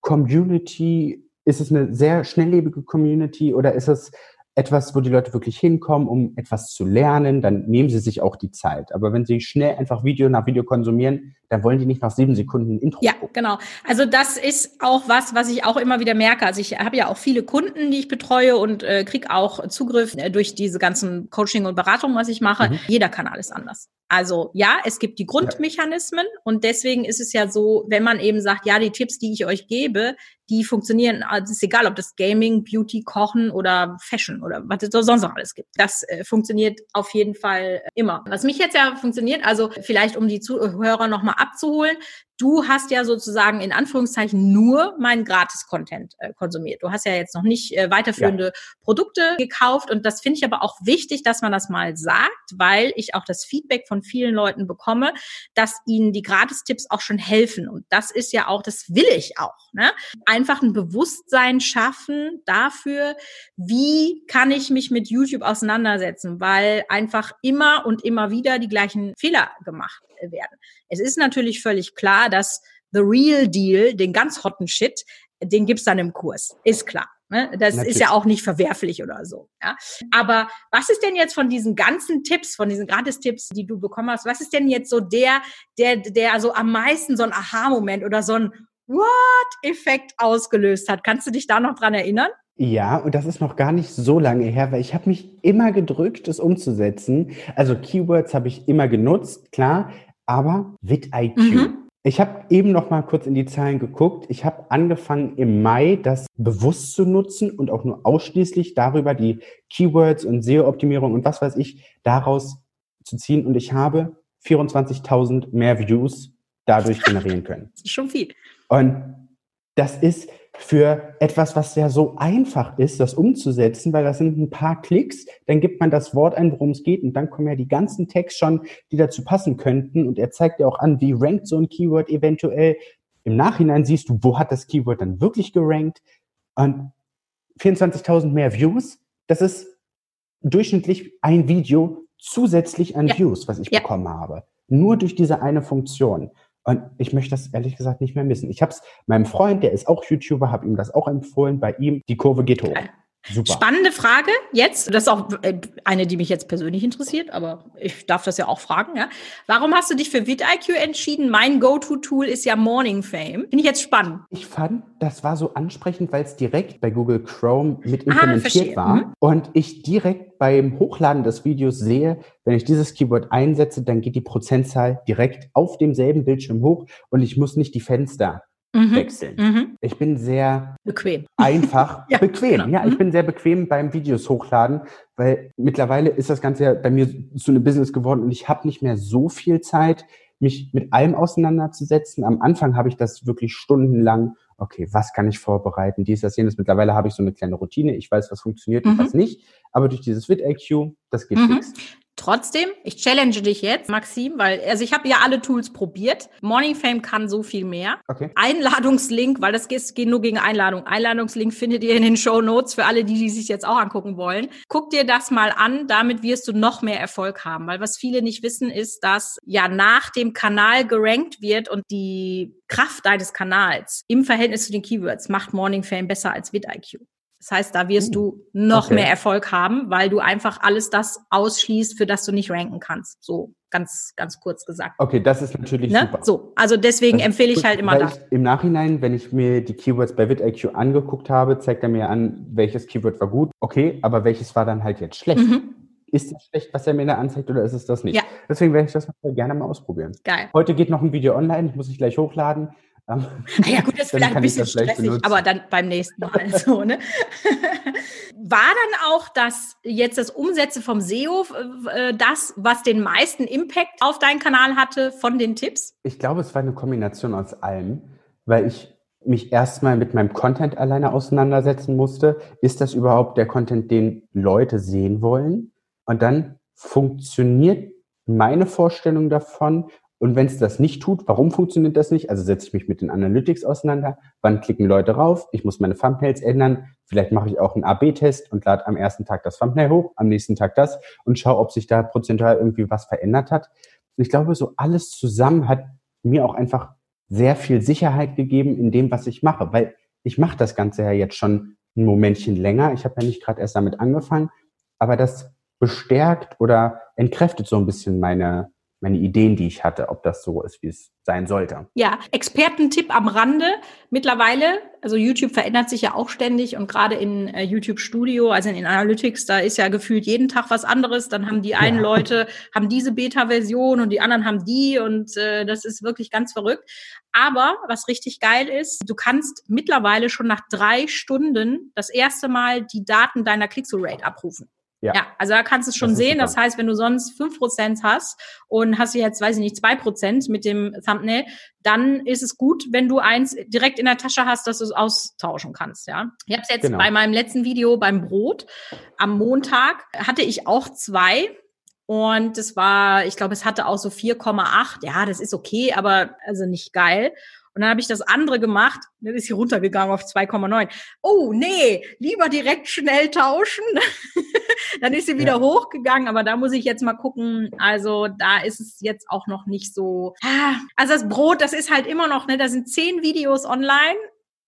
Community ist es eine sehr schnelllebige Community oder ist es etwas, wo die Leute wirklich hinkommen, um etwas zu lernen, dann nehmen sie sich auch die Zeit. Aber wenn sie schnell einfach Video nach Video konsumieren, dann wollen die nicht nach sieben Sekunden Intro. Ja, gucken. genau. Also das ist auch was, was ich auch immer wieder merke. Also ich habe ja auch viele Kunden, die ich betreue und äh, kriege auch Zugriff äh, durch diese ganzen Coaching und Beratungen, was ich mache. Mhm. Jeder Kanal ist anders. Also ja, es gibt die Grundmechanismen ja. und deswegen ist es ja so, wenn man eben sagt, ja, die Tipps, die ich euch gebe, die funktionieren, also es ist egal, ob das Gaming, Beauty, Kochen oder Fashion oder was es sonst noch alles gibt. Das äh, funktioniert auf jeden Fall immer. Was mich jetzt ja funktioniert, also vielleicht um die Zuhörer nochmal abzuholen, du hast ja sozusagen in Anführungszeichen nur meinen Gratis-Content äh, konsumiert. Du hast ja jetzt noch nicht äh, weiterführende ja. Produkte gekauft und das finde ich aber auch wichtig, dass man das mal sagt, weil ich auch das Feedback von vielen Leuten bekomme, dass ihnen die Gratis-Tipps auch schon helfen und das ist ja auch, das will ich auch. Ne? Einfach ein Bewusstsein schaffen dafür, wie kann ich mich mit YouTube auseinandersetzen, weil einfach immer und immer wieder die gleichen Fehler gemacht werden. Es ist natürlich völlig klar, dass The Real Deal, den ganz hotten Shit, den gibt's dann im Kurs. Ist klar. Ne? Das Natürlich. ist ja auch nicht verwerflich oder so. Ja? Aber was ist denn jetzt von diesen ganzen Tipps, von diesen Gratis-Tipps, die du bekommen hast, was ist denn jetzt so der, der, der so am meisten so ein Aha-Moment oder so ein What-Effekt ausgelöst hat? Kannst du dich da noch dran erinnern? Ja, und das ist noch gar nicht so lange her, weil ich habe mich immer gedrückt, es umzusetzen. Also Keywords habe ich immer genutzt, klar, aber VidIQ. Mhm. Ich habe eben noch mal kurz in die Zahlen geguckt. Ich habe angefangen im Mai das bewusst zu nutzen und auch nur ausschließlich darüber die Keywords und SEO-Optimierung und was weiß ich daraus zu ziehen. Und ich habe 24.000 mehr Views dadurch generieren können. Das ist schon viel. Und das ist für etwas, was ja so einfach ist, das umzusetzen, weil das sind ein paar Klicks, dann gibt man das Wort ein, worum es geht und dann kommen ja die ganzen Tags schon, die dazu passen könnten und er zeigt ja auch an, wie rankt so ein Keyword eventuell. Im Nachhinein siehst du, wo hat das Keyword dann wirklich gerankt und 24.000 mehr Views, das ist durchschnittlich ein Video zusätzlich an ja. Views, was ich ja. bekommen habe. Nur durch diese eine Funktion. Und ich möchte das ehrlich gesagt nicht mehr missen. Ich habe es meinem Freund, der ist auch YouTuber, habe ihm das auch empfohlen. Bei ihm, die Kurve geht hoch. Super. Spannende Frage jetzt. Das ist auch äh, eine, die mich jetzt persönlich interessiert, aber ich darf das ja auch fragen. Ja? Warum hast du dich für VidIQ entschieden? Mein Go-To-Tool ist ja Morning Fame. Finde ich jetzt spannend. Ich fand, das war so ansprechend, weil es direkt bei Google Chrome mit ah, implementiert ah, war mhm. und ich direkt beim Hochladen des Videos sehe, wenn ich dieses Keyword einsetze, dann geht die Prozentzahl direkt auf demselben Bildschirm hoch und ich muss nicht die Fenster mhm. wechseln. Mhm. Ich bin sehr bequem. Einfach ja, bequem. Genau. Ja, ich mhm. bin sehr bequem beim Videos hochladen, weil mittlerweile ist das Ganze ja bei mir zu einem Business geworden und ich habe nicht mehr so viel Zeit, mich mit allem auseinanderzusetzen. Am Anfang habe ich das wirklich stundenlang. Okay, was kann ich vorbereiten? Dies, das, jenes. Mittlerweile habe ich so eine kleine Routine. Ich weiß, was funktioniert und was mhm. nicht. Aber durch dieses VidIQ, das geht mhm. fix. Trotzdem, ich challenge dich jetzt, Maxim, weil also ich habe ja alle Tools probiert. Morning Fame kann so viel mehr. Okay. Einladungslink, weil das geht, geht nur gegen Einladung. Einladungslink findet ihr in den Show Notes für alle, die, die sich jetzt auch angucken wollen. Guck dir das mal an, damit wirst du noch mehr Erfolg haben, weil was viele nicht wissen ist, dass ja nach dem Kanal gerankt wird und die Kraft deines Kanals im Verhältnis zu den Keywords macht Morning Fame besser als VidIQ. Das heißt, da wirst du hm. noch okay. mehr Erfolg haben, weil du einfach alles das ausschließt, für das du nicht ranken kannst. So ganz, ganz kurz gesagt. Okay, das ist natürlich ne? super. So, also deswegen das empfehle ich halt immer das. Im Nachhinein, wenn ich mir die Keywords bei VidIQ angeguckt habe, zeigt er mir an, welches Keyword war gut. Okay, aber welches war dann halt jetzt schlecht? Mhm. Ist das schlecht, was er mir da anzeigt, oder ist es das nicht? Ja. Deswegen werde ich das gerne mal ausprobieren. Geil. Heute geht noch ein Video online, muss ich gleich hochladen. Ah ja gut, das ist vielleicht ein bisschen stressig, benutzen. aber dann beim nächsten Mal so, ne? War dann auch das jetzt das Umsetzen vom SEO äh, das, was den meisten Impact auf deinen Kanal hatte von den Tipps? Ich glaube, es war eine Kombination aus allem, weil ich mich erstmal mit meinem Content alleine auseinandersetzen musste. Ist das überhaupt der Content, den Leute sehen wollen? Und dann funktioniert meine Vorstellung davon und wenn es das nicht tut, warum funktioniert das nicht? Also setze ich mich mit den Analytics auseinander. Wann klicken Leute rauf? Ich muss meine Thumbnails ändern. Vielleicht mache ich auch einen AB-Test und lade am ersten Tag das Thumbnail hoch, am nächsten Tag das und schaue, ob sich da prozentual irgendwie was verändert hat. Und ich glaube, so alles zusammen hat mir auch einfach sehr viel Sicherheit gegeben in dem, was ich mache, weil ich mache das Ganze ja jetzt schon ein Momentchen länger. Ich habe ja nicht gerade erst damit angefangen, aber das bestärkt oder entkräftet so ein bisschen meine meine Ideen, die ich hatte, ob das so ist, wie es sein sollte. Ja, Expertentipp am Rande. Mittlerweile, also YouTube verändert sich ja auch ständig und gerade in äh, YouTube Studio, also in Analytics, da ist ja gefühlt jeden Tag was anderes. Dann haben die einen ja. Leute haben diese Beta-Version und die anderen haben die und äh, das ist wirklich ganz verrückt. Aber was richtig geil ist, du kannst mittlerweile schon nach drei Stunden das erste Mal die Daten deiner Click-through-Rate abrufen. Ja. ja. also da kannst du es schon das sehen. Das heißt, wenn du sonst fünf Prozent hast und hast jetzt, weiß ich nicht, zwei Prozent mit dem Thumbnail, dann ist es gut, wenn du eins direkt in der Tasche hast, dass du es austauschen kannst. Ja, ich habe es jetzt genau. bei meinem letzten Video beim Brot am Montag hatte ich auch zwei. Und es war, ich glaube, es hatte auch so 4,8. Ja, das ist okay, aber also nicht geil. Und dann habe ich das andere gemacht, dann ist sie runtergegangen auf 2,9. Oh, nee, lieber direkt schnell tauschen. dann ist sie wieder ja. hochgegangen, aber da muss ich jetzt mal gucken. Also da ist es jetzt auch noch nicht so. Also das Brot, das ist halt immer noch, ne, da sind zehn Videos online.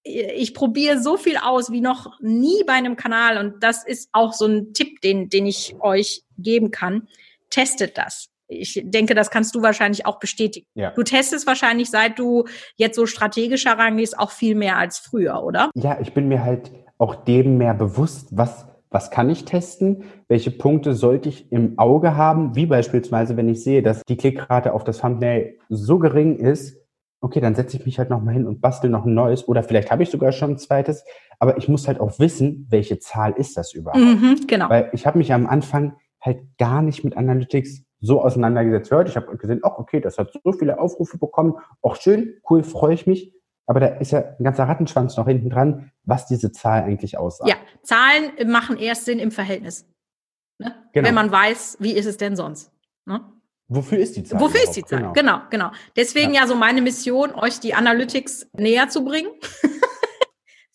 Ich probiere so viel aus wie noch nie bei einem Kanal und das ist auch so ein Tipp, den, den ich euch geben kann. Testet das ich denke, das kannst du wahrscheinlich auch bestätigen. Ja. Du testest wahrscheinlich, seit du jetzt so strategisch herangehst, auch viel mehr als früher, oder? Ja, ich bin mir halt auch dem mehr bewusst, was, was kann ich testen, welche Punkte sollte ich im Auge haben, wie beispielsweise, wenn ich sehe, dass die Klickrate auf das Thumbnail so gering ist, okay, dann setze ich mich halt nochmal hin und bastel noch ein neues oder vielleicht habe ich sogar schon ein zweites, aber ich muss halt auch wissen, welche Zahl ist das überhaupt. Mhm, genau. Weil ich habe mich am Anfang halt gar nicht mit Analytics so auseinandergesetzt wird. Ich habe gesehen, ach okay, das hat so viele Aufrufe bekommen, auch schön, cool, freue ich mich. Aber da ist ja ein ganzer Rattenschwanz noch hinten dran, was diese Zahl eigentlich aussagt. Ja, Zahlen machen erst Sinn im Verhältnis. Ne? Genau. Wenn man weiß, wie ist es denn sonst? Ne? Wofür ist die Zahl? Wofür überhaupt? ist die Zahl? Genau, genau. genau. Deswegen ja. ja so meine Mission, euch die Analytics näher zu bringen.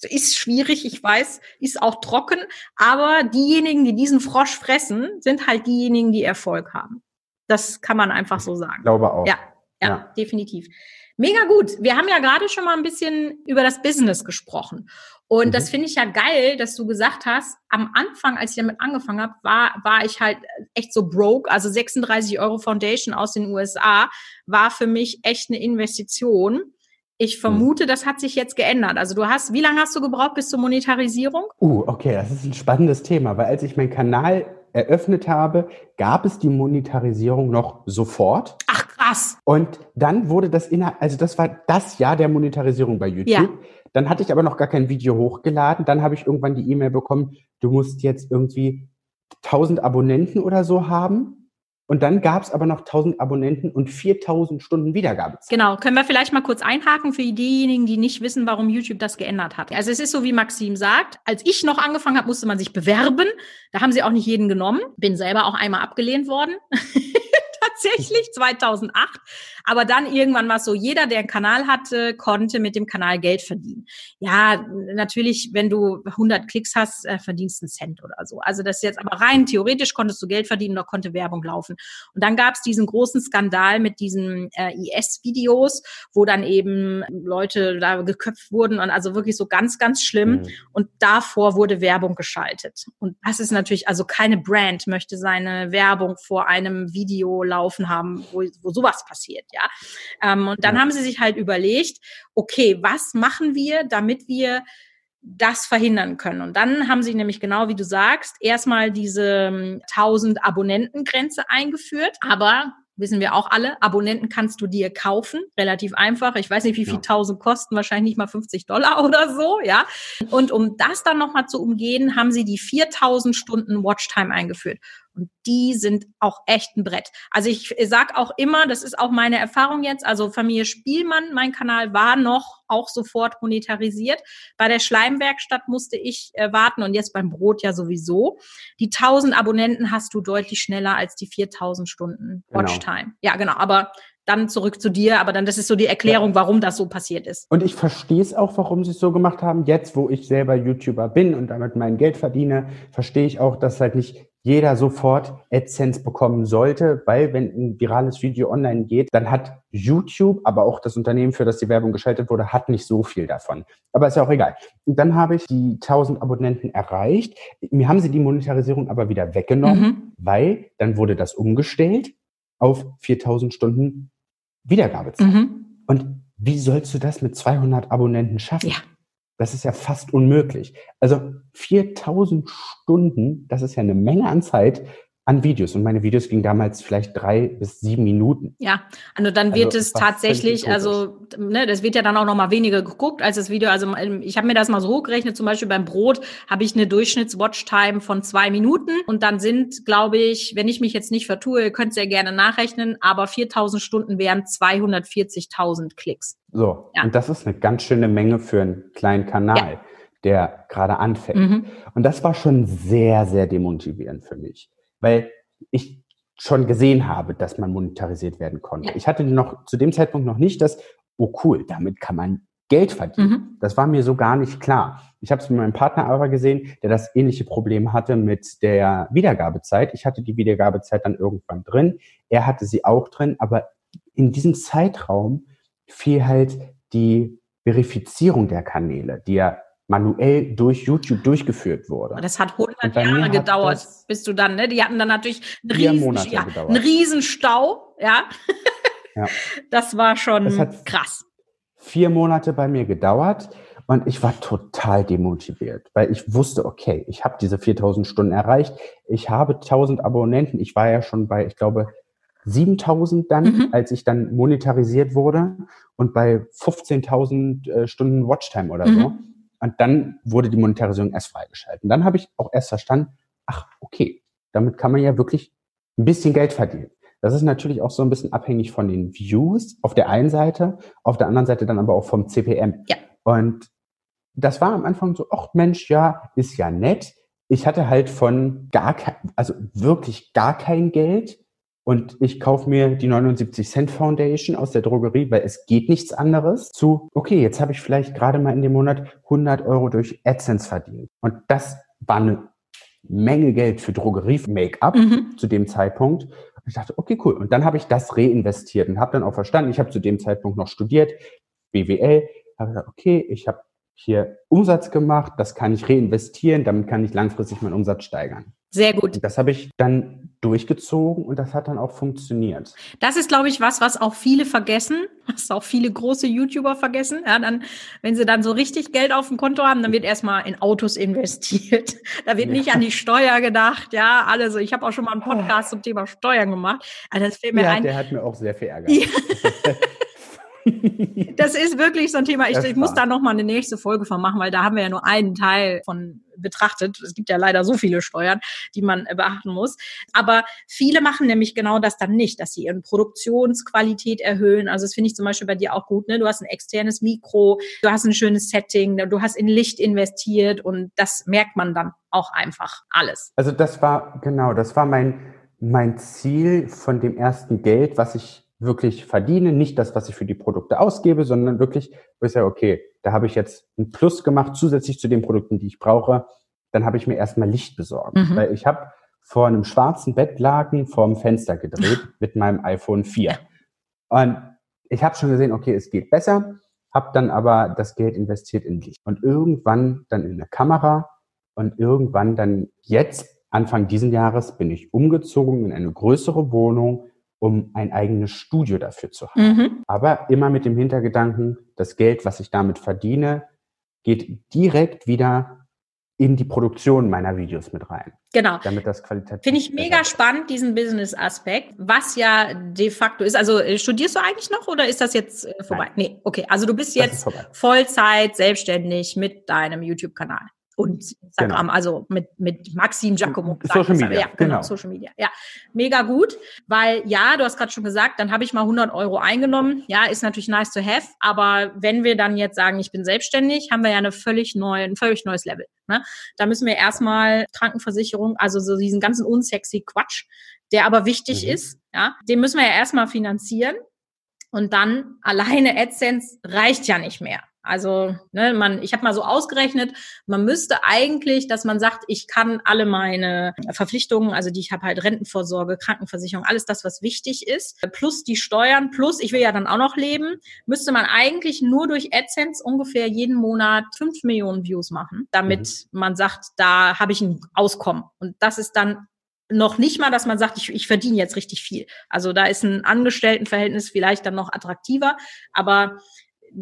ist schwierig, ich weiß, ist auch trocken, aber diejenigen, die diesen Frosch fressen, sind halt diejenigen, die Erfolg haben. Das kann man einfach so sagen. Ich glaube auch. Ja, ja, ja. definitiv. Mega gut. Wir haben ja gerade schon mal ein bisschen über das Business gesprochen. Und mhm. das finde ich ja geil, dass du gesagt hast, am Anfang, als ich damit angefangen habe, war, war ich halt echt so broke. Also 36 Euro Foundation aus den USA war für mich echt eine Investition. Ich mhm. vermute, das hat sich jetzt geändert. Also du hast, wie lange hast du gebraucht bis zur Monetarisierung? Uh, okay, das ist ein spannendes Thema, weil als ich meinen Kanal eröffnet habe, gab es die Monetarisierung noch sofort. Ach krass. Und dann wurde das innerhalb, also das war das Jahr der Monetarisierung bei YouTube. Ja. Dann hatte ich aber noch gar kein Video hochgeladen. Dann habe ich irgendwann die E-Mail bekommen, du musst jetzt irgendwie 1000 Abonnenten oder so haben. Und dann gab es aber noch 1000 Abonnenten und 4000 Stunden Wiedergabe. Genau, können wir vielleicht mal kurz einhaken für diejenigen, die nicht wissen, warum YouTube das geändert hat. Also es ist so, wie Maxim sagt, als ich noch angefangen habe, musste man sich bewerben. Da haben sie auch nicht jeden genommen. Bin selber auch einmal abgelehnt worden. tatsächlich 2008. Aber dann irgendwann war es so, jeder, der einen Kanal hatte, konnte mit dem Kanal Geld verdienen. Ja, natürlich, wenn du 100 Klicks hast, äh, verdienst einen Cent oder so. Also das ist jetzt aber rein theoretisch konntest du Geld verdienen, da konnte Werbung laufen. Und dann gab es diesen großen Skandal mit diesen äh, IS-Videos, wo dann eben Leute da geköpft wurden und also wirklich so ganz, ganz schlimm. Mhm. Und davor wurde Werbung geschaltet. Und das ist natürlich, also keine Brand möchte seine Werbung vor einem Video laufen haben, wo, wo sowas passiert, ja. Ähm, und dann ja. haben sie sich halt überlegt, okay, was machen wir, damit wir das verhindern können. Und dann haben sie nämlich genau wie du sagst, erstmal diese 1000 ähm, Abonnentengrenze eingeführt. Aber wissen wir auch alle, Abonnenten kannst du dir kaufen, relativ einfach. Ich weiß nicht, wie viel ja. 1000 kosten, wahrscheinlich nicht mal 50 Dollar oder so, ja. Und um das dann nochmal zu umgehen, haben sie die 4000 Stunden Watchtime eingeführt. Und die sind auch echt ein Brett. Also ich sag auch immer, das ist auch meine Erfahrung jetzt, also Familie Spielmann, mein Kanal war noch auch sofort monetarisiert. Bei der Schleimwerkstatt musste ich äh, warten und jetzt beim Brot ja sowieso. Die 1000 Abonnenten hast du deutlich schneller als die 4000 Stunden genau. Watchtime. Genau. Ja, genau. Aber dann zurück zu dir, aber dann das ist so die Erklärung, warum das so passiert ist. Und ich verstehe es auch, warum sie es so gemacht haben. Jetzt, wo ich selber YouTuber bin und damit mein Geld verdiene, verstehe ich auch, dass halt nicht jeder sofort AdSense bekommen sollte, weil wenn ein virales Video online geht, dann hat YouTube, aber auch das Unternehmen, für das die Werbung geschaltet wurde, hat nicht so viel davon. Aber ist ja auch egal. Und dann habe ich die 1000 Abonnenten erreicht. Mir haben sie die Monetarisierung aber wieder weggenommen, mhm. weil dann wurde das umgestellt auf 4000 Stunden Wiedergabezeit. Mhm. Und wie sollst du das mit 200 Abonnenten schaffen? Ja. Das ist ja fast unmöglich. Also 4000 Stunden, das ist ja eine Menge an Zeit. An Videos. Und meine Videos gingen damals vielleicht drei bis sieben Minuten. Ja, also dann wird also, es tatsächlich, also ne, das wird ja dann auch noch mal weniger geguckt als das Video. Also ähm, ich habe mir das mal so hochgerechnet, zum Beispiel beim Brot habe ich eine Durchschnitts-Watchtime von zwei Minuten und dann sind, glaube ich, wenn ich mich jetzt nicht vertue, ihr könnt es ja gerne nachrechnen, aber 4000 Stunden wären 240.000 Klicks. So, ja. und das ist eine ganz schöne Menge für einen kleinen Kanal. Ja der gerade anfängt. Mhm. Und das war schon sehr, sehr demotivierend für mich weil ich schon gesehen habe, dass man monetarisiert werden konnte. Ja. Ich hatte noch zu dem Zeitpunkt noch nicht das, oh cool, damit kann man Geld verdienen. Mhm. Das war mir so gar nicht klar. Ich habe es mit meinem Partner aber gesehen, der das ähnliche Problem hatte mit der Wiedergabezeit. Ich hatte die Wiedergabezeit dann irgendwann drin. Er hatte sie auch drin, aber in diesem Zeitraum fiel halt die Verifizierung der Kanäle, die ja manuell durch YouTube durchgeführt wurde. Das hat 100 Jahre gedauert, bis du dann, ne? Die hatten dann natürlich einen, riesen, ja, einen Riesenstau, ja. ja. Das war schon das krass. Vier Monate bei mir gedauert und ich war total demotiviert, weil ich wusste, okay, ich habe diese 4000 Stunden erreicht, ich habe 1000 Abonnenten, ich war ja schon bei, ich glaube, 7000 dann, mhm. als ich dann monetarisiert wurde und bei 15.000 äh, Stunden Watchtime oder mhm. so. Und dann wurde die Monetarisierung erst freigeschalten. Dann habe ich auch erst verstanden, ach, okay, damit kann man ja wirklich ein bisschen Geld verdienen. Das ist natürlich auch so ein bisschen abhängig von den Views auf der einen Seite, auf der anderen Seite dann aber auch vom CPM. Ja. Und das war am Anfang so, ach Mensch, ja, ist ja nett. Ich hatte halt von gar kein, also wirklich gar kein Geld und ich kaufe mir die 79 Cent Foundation aus der Drogerie, weil es geht nichts anderes, zu, okay, jetzt habe ich vielleicht gerade mal in dem Monat 100 Euro durch AdSense verdient. Und das war eine Menge Geld für Drogerie-Make-up mhm. zu dem Zeitpunkt. Und ich dachte, okay, cool. Und dann habe ich das reinvestiert und habe dann auch verstanden, ich habe zu dem Zeitpunkt noch studiert, BWL, habe gesagt, okay, ich habe hier Umsatz gemacht, das kann ich reinvestieren, damit kann ich langfristig meinen Umsatz steigern. Sehr gut. Das habe ich dann durchgezogen und das hat dann auch funktioniert. Das ist, glaube ich, was, was auch viele vergessen, was auch viele große YouTuber vergessen. Ja, dann, wenn sie dann so richtig Geld auf dem Konto haben, dann wird erstmal in Autos investiert. Da wird ja. nicht an die Steuer gedacht. Ja, alle so. Ich habe auch schon mal einen Podcast oh. zum Thema Steuern gemacht. Also das fällt mir ja, ein. Der hat mir auch sehr viel Ärger. Ja. das ist wirklich so ein Thema. Ich, ich muss da noch mal eine nächste Folge von machen, weil da haben wir ja nur einen Teil von betrachtet. Es gibt ja leider so viele Steuern, die man äh, beachten muss. Aber viele machen nämlich genau das dann nicht, dass sie ihren Produktionsqualität erhöhen. Also das finde ich zum Beispiel bei dir auch gut. Ne? Du hast ein externes Mikro, du hast ein schönes Setting, du hast in Licht investiert und das merkt man dann auch einfach alles. Also das war genau, das war mein mein Ziel von dem ersten Geld, was ich wirklich verdiene, nicht das, was ich für die Produkte ausgebe, sondern wirklich, wo ich sage, okay, da habe ich jetzt ein Plus gemacht, zusätzlich zu den Produkten, die ich brauche, dann habe ich mir erstmal Licht besorgt. Mhm. Weil ich habe vor einem schwarzen Bettlaken vorm Fenster gedreht mit meinem iPhone 4. Und ich habe schon gesehen, okay, es geht besser, habe dann aber das Geld investiert in Licht. Und irgendwann dann in eine Kamera und irgendwann dann jetzt, Anfang diesen Jahres, bin ich umgezogen in eine größere Wohnung um ein eigenes Studio dafür zu haben. Mhm. Aber immer mit dem Hintergedanken, das Geld, was ich damit verdiene, geht direkt wieder in die Produktion meiner Videos mit rein. Genau. Damit das qualitativ. Finde ich mega spannend, diesen Business-Aspekt, was ja de facto ist. Also äh, studierst du eigentlich noch oder ist das jetzt äh, vorbei? Nein. Nee, okay. Also du bist jetzt Vollzeit selbstständig mit deinem YouTube-Kanal und Instagram, genau. also mit, mit Maxim Giacomo. Social Media, ja, genau, genau, Social Media. Ja, mega gut, weil ja, du hast gerade schon gesagt, dann habe ich mal 100 Euro eingenommen. Ja, ist natürlich nice to have, aber wenn wir dann jetzt sagen, ich bin selbstständig, haben wir ja eine völlig neue, ein völlig neues Level. Ne? Da müssen wir erstmal Krankenversicherung, also so diesen ganzen unsexy Quatsch, der aber wichtig mhm. ist, ja, den müssen wir ja erstmal finanzieren. Und dann alleine AdSense reicht ja nicht mehr. Also, ne, man, ich habe mal so ausgerechnet, man müsste eigentlich, dass man sagt, ich kann alle meine Verpflichtungen, also die ich habe halt Rentenvorsorge, Krankenversicherung, alles das, was wichtig ist, plus die Steuern, plus ich will ja dann auch noch leben, müsste man eigentlich nur durch AdSense ungefähr jeden Monat fünf Millionen Views machen, damit mhm. man sagt, da habe ich ein Auskommen. Und das ist dann noch nicht mal, dass man sagt, ich, ich verdiene jetzt richtig viel. Also da ist ein Angestelltenverhältnis vielleicht dann noch attraktiver, aber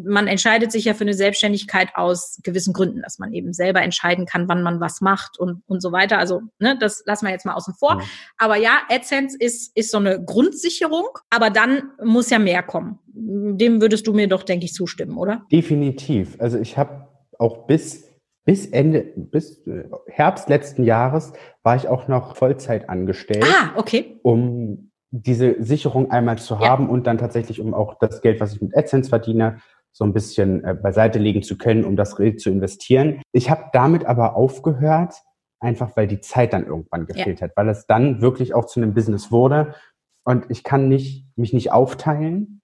man entscheidet sich ja für eine Selbstständigkeit aus gewissen Gründen, dass man eben selber entscheiden kann, wann man was macht und, und so weiter. Also, ne, das lassen wir jetzt mal außen vor. Mhm. Aber ja, AdSense ist, ist so eine Grundsicherung, aber dann muss ja mehr kommen. Dem würdest du mir doch, denke ich, zustimmen, oder? Definitiv. Also ich habe auch bis bis Ende, bis äh, Herbst letzten Jahres war ich auch noch Vollzeit angestellt. Ah, okay. Um diese Sicherung einmal zu haben ja. und dann tatsächlich, um auch das Geld, was ich mit AdSense verdiene, so ein bisschen äh, beiseite legen zu können, um das Geld zu investieren. Ich habe damit aber aufgehört, einfach weil die Zeit dann irgendwann gefehlt ja. hat, weil es dann wirklich auch zu einem Business wurde und ich kann nicht mich nicht aufteilen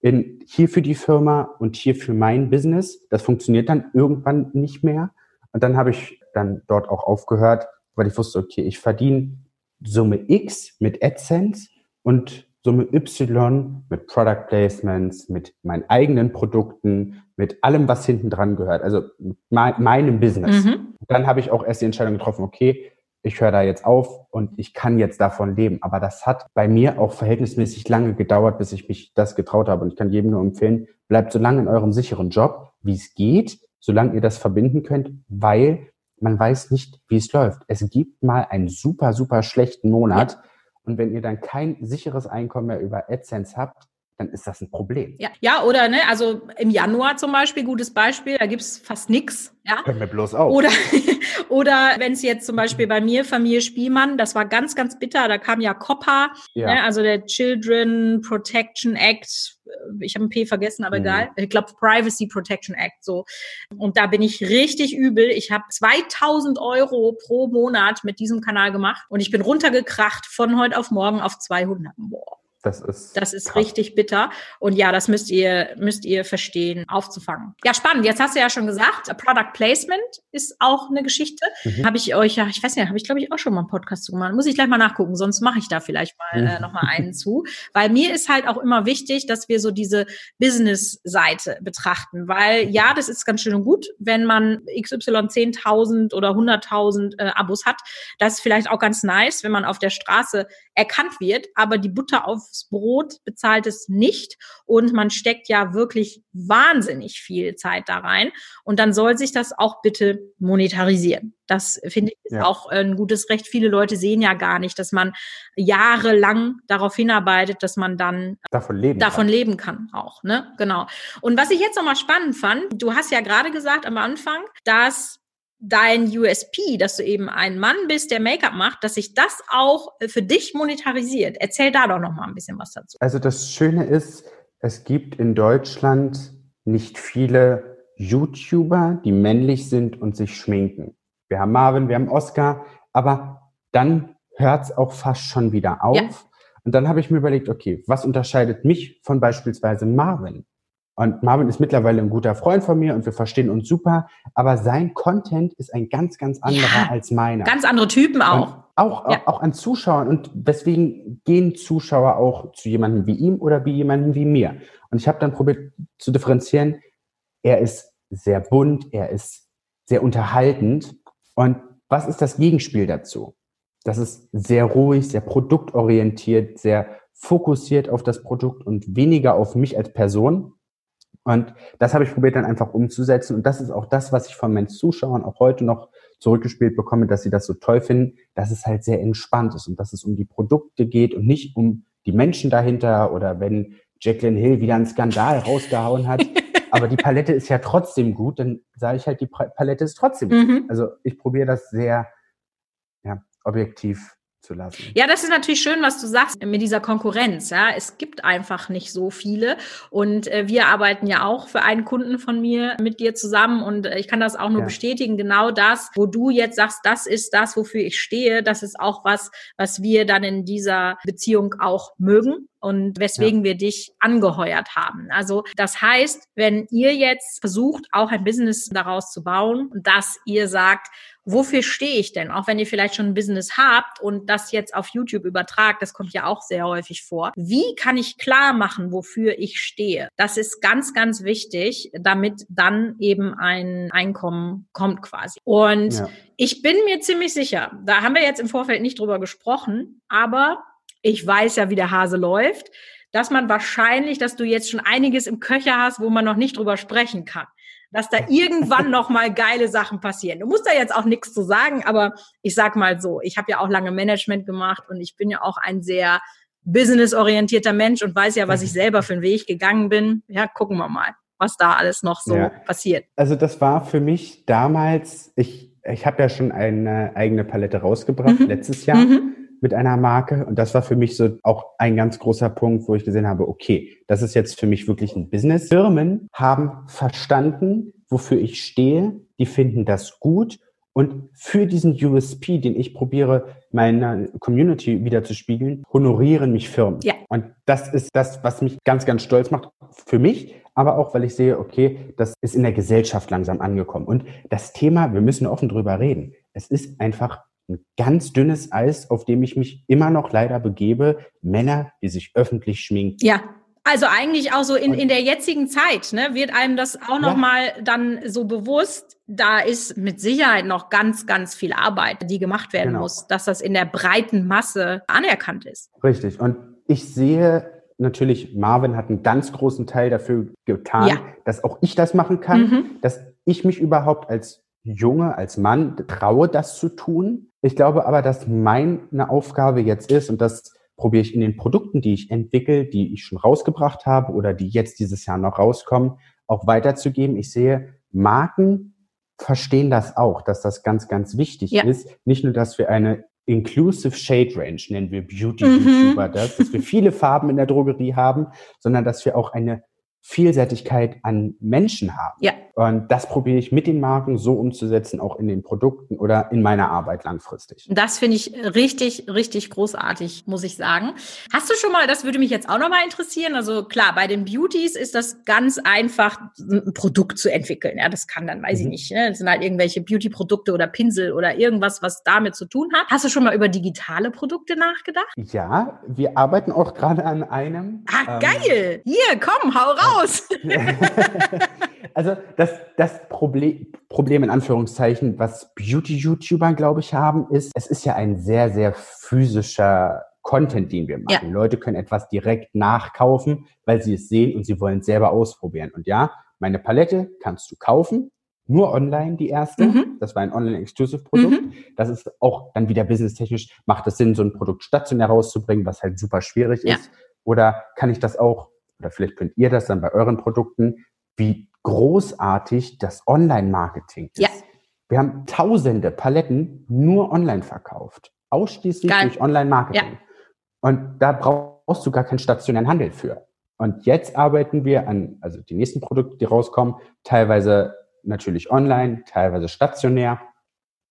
in hier für die Firma und hier für mein Business. Das funktioniert dann irgendwann nicht mehr und dann habe ich dann dort auch aufgehört, weil ich wusste, okay, ich verdiene Summe X mit AdSense und Summe Y mit Product Placements, mit meinen eigenen Produkten, mit allem, was hinten dran gehört, also me meinem Business. Mhm. Dann habe ich auch erst die Entscheidung getroffen, okay, ich höre da jetzt auf und ich kann jetzt davon leben. Aber das hat bei mir auch verhältnismäßig lange gedauert, bis ich mich das getraut habe. Und ich kann jedem nur empfehlen, bleibt so lange in eurem sicheren Job, wie es geht, solange ihr das verbinden könnt, weil man weiß nicht, wie es läuft. Es gibt mal einen super, super schlechten Monat. Ja. Und wenn ihr dann kein sicheres Einkommen mehr über AdSense habt, dann ist das ein Problem. Ja, ja oder ne, also im Januar zum Beispiel, gutes Beispiel, da gibt es fast nichts. Ja? Hör mir bloß auf. Oder, oder wenn es jetzt zum Beispiel bei mir, Familie Spielmann, das war ganz, ganz bitter, da kam ja COPPA, ja. Ne, also der Children Protection Act, ich habe ein P vergessen, aber mhm. egal. Ich glaube Privacy Protection Act so. Und da bin ich richtig übel. Ich habe 2000 Euro pro Monat mit diesem Kanal gemacht und ich bin runtergekracht von heute auf morgen auf 200. Boah. Das ist, das ist richtig bitter. Und ja, das müsst ihr, müsst ihr verstehen, aufzufangen. Ja, spannend. Jetzt hast du ja schon gesagt, Product Placement ist auch eine Geschichte. Mhm. Habe ich euch ja, ich weiß nicht, habe ich glaube ich auch schon mal einen Podcast zu gemacht. Muss ich gleich mal nachgucken, sonst mache ich da vielleicht mal äh, noch mal einen zu. Weil mir ist halt auch immer wichtig, dass wir so diese Business-Seite betrachten. Weil ja, das ist ganz schön und gut, wenn man XY 10.000 oder 100.000 äh, Abos hat. Das ist vielleicht auch ganz nice, wenn man auf der Straße erkannt wird. Aber die Butter auf aufs Brot bezahlt es nicht und man steckt ja wirklich wahnsinnig viel Zeit da rein und dann soll sich das auch bitte monetarisieren. Das finde ich ist ja. auch ein gutes Recht. Viele Leute sehen ja gar nicht, dass man jahrelang darauf hinarbeitet, dass man dann davon leben, davon kann. leben kann auch, ne? Genau. Und was ich jetzt nochmal spannend fand, du hast ja gerade gesagt am Anfang, dass dein USP, dass du eben ein Mann bist, der Make-up macht, dass sich das auch für dich monetarisiert. Erzähl da doch noch mal ein bisschen was dazu. Also das Schöne ist, es gibt in Deutschland nicht viele YouTuber, die männlich sind und sich schminken. Wir haben Marvin, wir haben Oscar, aber dann hört es auch fast schon wieder auf. Ja. Und dann habe ich mir überlegt, okay, was unterscheidet mich von beispielsweise Marvin? Und Marvin ist mittlerweile ein guter Freund von mir und wir verstehen uns super, aber sein Content ist ein ganz, ganz anderer ja, als meiner. Ganz andere Typen auch. Und auch, ja. auch an Zuschauern. Und deswegen gehen Zuschauer auch zu jemandem wie ihm oder wie jemandem wie mir. Und ich habe dann probiert zu differenzieren, er ist sehr bunt, er ist sehr unterhaltend. Und was ist das Gegenspiel dazu? Das ist sehr ruhig, sehr produktorientiert, sehr fokussiert auf das Produkt und weniger auf mich als Person. Und das habe ich probiert dann einfach umzusetzen. Und das ist auch das, was ich von meinen Zuschauern auch heute noch zurückgespielt bekomme, dass sie das so toll finden, dass es halt sehr entspannt ist und dass es um die Produkte geht und nicht um die Menschen dahinter oder wenn Jacqueline Hill wieder einen Skandal rausgehauen hat. Aber die Palette ist ja trotzdem gut, dann sage ich halt, die Palette ist trotzdem gut. Mhm. Also ich probiere das sehr ja, objektiv zu lassen. Ja, das ist natürlich schön, was du sagst mit dieser Konkurrenz. Ja, es gibt einfach nicht so viele und äh, wir arbeiten ja auch für einen Kunden von mir mit dir zusammen und äh, ich kann das auch nur ja. bestätigen. Genau das, wo du jetzt sagst, das ist das, wofür ich stehe. Das ist auch was, was wir dann in dieser Beziehung auch mögen und weswegen ja. wir dich angeheuert haben. Also das heißt, wenn ihr jetzt versucht, auch ein Business daraus zu bauen, dass ihr sagt, wofür stehe ich denn? Auch wenn ihr vielleicht schon ein Business habt und das jetzt auf YouTube übertragt, das kommt ja auch sehr häufig vor. Wie kann ich klar machen, wofür ich stehe? Das ist ganz, ganz wichtig, damit dann eben ein Einkommen kommt quasi. Und ja. ich bin mir ziemlich sicher, da haben wir jetzt im Vorfeld nicht drüber gesprochen, aber ich weiß ja, wie der Hase läuft dass man wahrscheinlich, dass du jetzt schon einiges im Köcher hast, wo man noch nicht drüber sprechen kann. Dass da irgendwann noch mal geile Sachen passieren. Du musst da jetzt auch nichts zu sagen, aber ich sag mal so, ich habe ja auch lange Management gemacht und ich bin ja auch ein sehr businessorientierter Mensch und weiß ja, was ich selber für einen Weg gegangen bin. Ja, gucken wir mal, was da alles noch so ja. passiert. Also das war für mich damals, ich, ich habe ja schon eine eigene Palette rausgebracht mhm. letztes Jahr. Mhm mit einer Marke. Und das war für mich so auch ein ganz großer Punkt, wo ich gesehen habe, okay, das ist jetzt für mich wirklich ein Business. Firmen haben verstanden, wofür ich stehe. Die finden das gut. Und für diesen USP, den ich probiere, meiner Community wieder zu spiegeln, honorieren mich Firmen. Ja. Und das ist das, was mich ganz, ganz stolz macht. Für mich, aber auch, weil ich sehe, okay, das ist in der Gesellschaft langsam angekommen. Und das Thema, wir müssen offen drüber reden. Es ist einfach ein ganz dünnes Eis, auf dem ich mich immer noch leider begebe. Männer, die sich öffentlich schminken. Ja. Also eigentlich auch so in, in der jetzigen Zeit, ne, wird einem das auch noch ja. mal dann so bewusst, da ist mit Sicherheit noch ganz, ganz viel Arbeit, die gemacht werden genau. muss, dass das in der breiten Masse anerkannt ist. Richtig. Und ich sehe natürlich, Marvin hat einen ganz großen Teil dafür getan, ja. dass auch ich das machen kann, mhm. dass ich mich überhaupt als Junge, als Mann traue, das zu tun. Ich glaube aber, dass meine Aufgabe jetzt ist, und das probiere ich in den Produkten, die ich entwickle, die ich schon rausgebracht habe oder die jetzt dieses Jahr noch rauskommen, auch weiterzugeben. Ich sehe, Marken verstehen das auch, dass das ganz, ganz wichtig ja. ist. Nicht nur, dass wir eine Inclusive Shade Range, nennen wir Beauty-YouTuber mhm. das, dass wir viele Farben in der Drogerie haben, sondern dass wir auch eine Vielseitigkeit an Menschen haben. Ja. Und das probiere ich mit den Marken so umzusetzen, auch in den Produkten oder in meiner Arbeit langfristig. Das finde ich richtig, richtig großartig, muss ich sagen. Hast du schon mal, das würde mich jetzt auch nochmal interessieren, also klar, bei den Beauties ist das ganz einfach, ein Produkt zu entwickeln. Ja, das kann dann, weiß mhm. ich nicht, ne? das sind halt irgendwelche Beauty-Produkte oder Pinsel oder irgendwas, was damit zu tun hat. Hast du schon mal über digitale Produkte nachgedacht? Ja, wir arbeiten auch gerade an einem. Ah, ähm, geil! Hier, komm, hau raus! Raus. also das, das Problem, Problem in Anführungszeichen, was Beauty-YouTuber, glaube ich, haben, ist, es ist ja ein sehr, sehr physischer Content, den wir machen. Ja. Leute können etwas direkt nachkaufen, weil sie es sehen und sie wollen es selber ausprobieren. Und ja, meine Palette kannst du kaufen, nur online die erste. Mhm. Das war ein Online-Exclusive-Produkt. Mhm. Das ist auch dann wieder businesstechnisch, macht es Sinn, so ein Produkt stationär rauszubringen, was halt super schwierig ja. ist. Oder kann ich das auch oder vielleicht könnt ihr das dann bei euren Produkten, wie großartig das Online-Marketing ist. Ja. Wir haben tausende Paletten nur online verkauft. Ausschließlich Geil. durch Online-Marketing. Ja. Und da brauchst du gar keinen stationären Handel für. Und jetzt arbeiten wir an, also die nächsten Produkte, die rauskommen, teilweise natürlich online, teilweise stationär,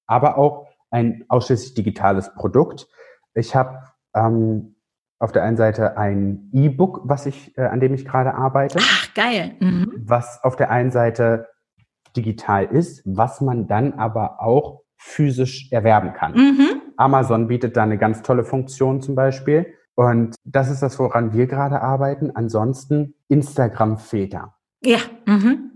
aber auch ein ausschließlich digitales Produkt. Ich habe ähm, auf der einen Seite ein E-Book, was ich, äh, an dem ich gerade arbeite. Ach, geil. Mhm. Was auf der einen Seite digital ist, was man dann aber auch physisch erwerben kann. Mhm. Amazon bietet da eine ganz tolle Funktion zum Beispiel. Und das ist das, woran wir gerade arbeiten. Ansonsten Instagram-Filter. Ja. Mhm.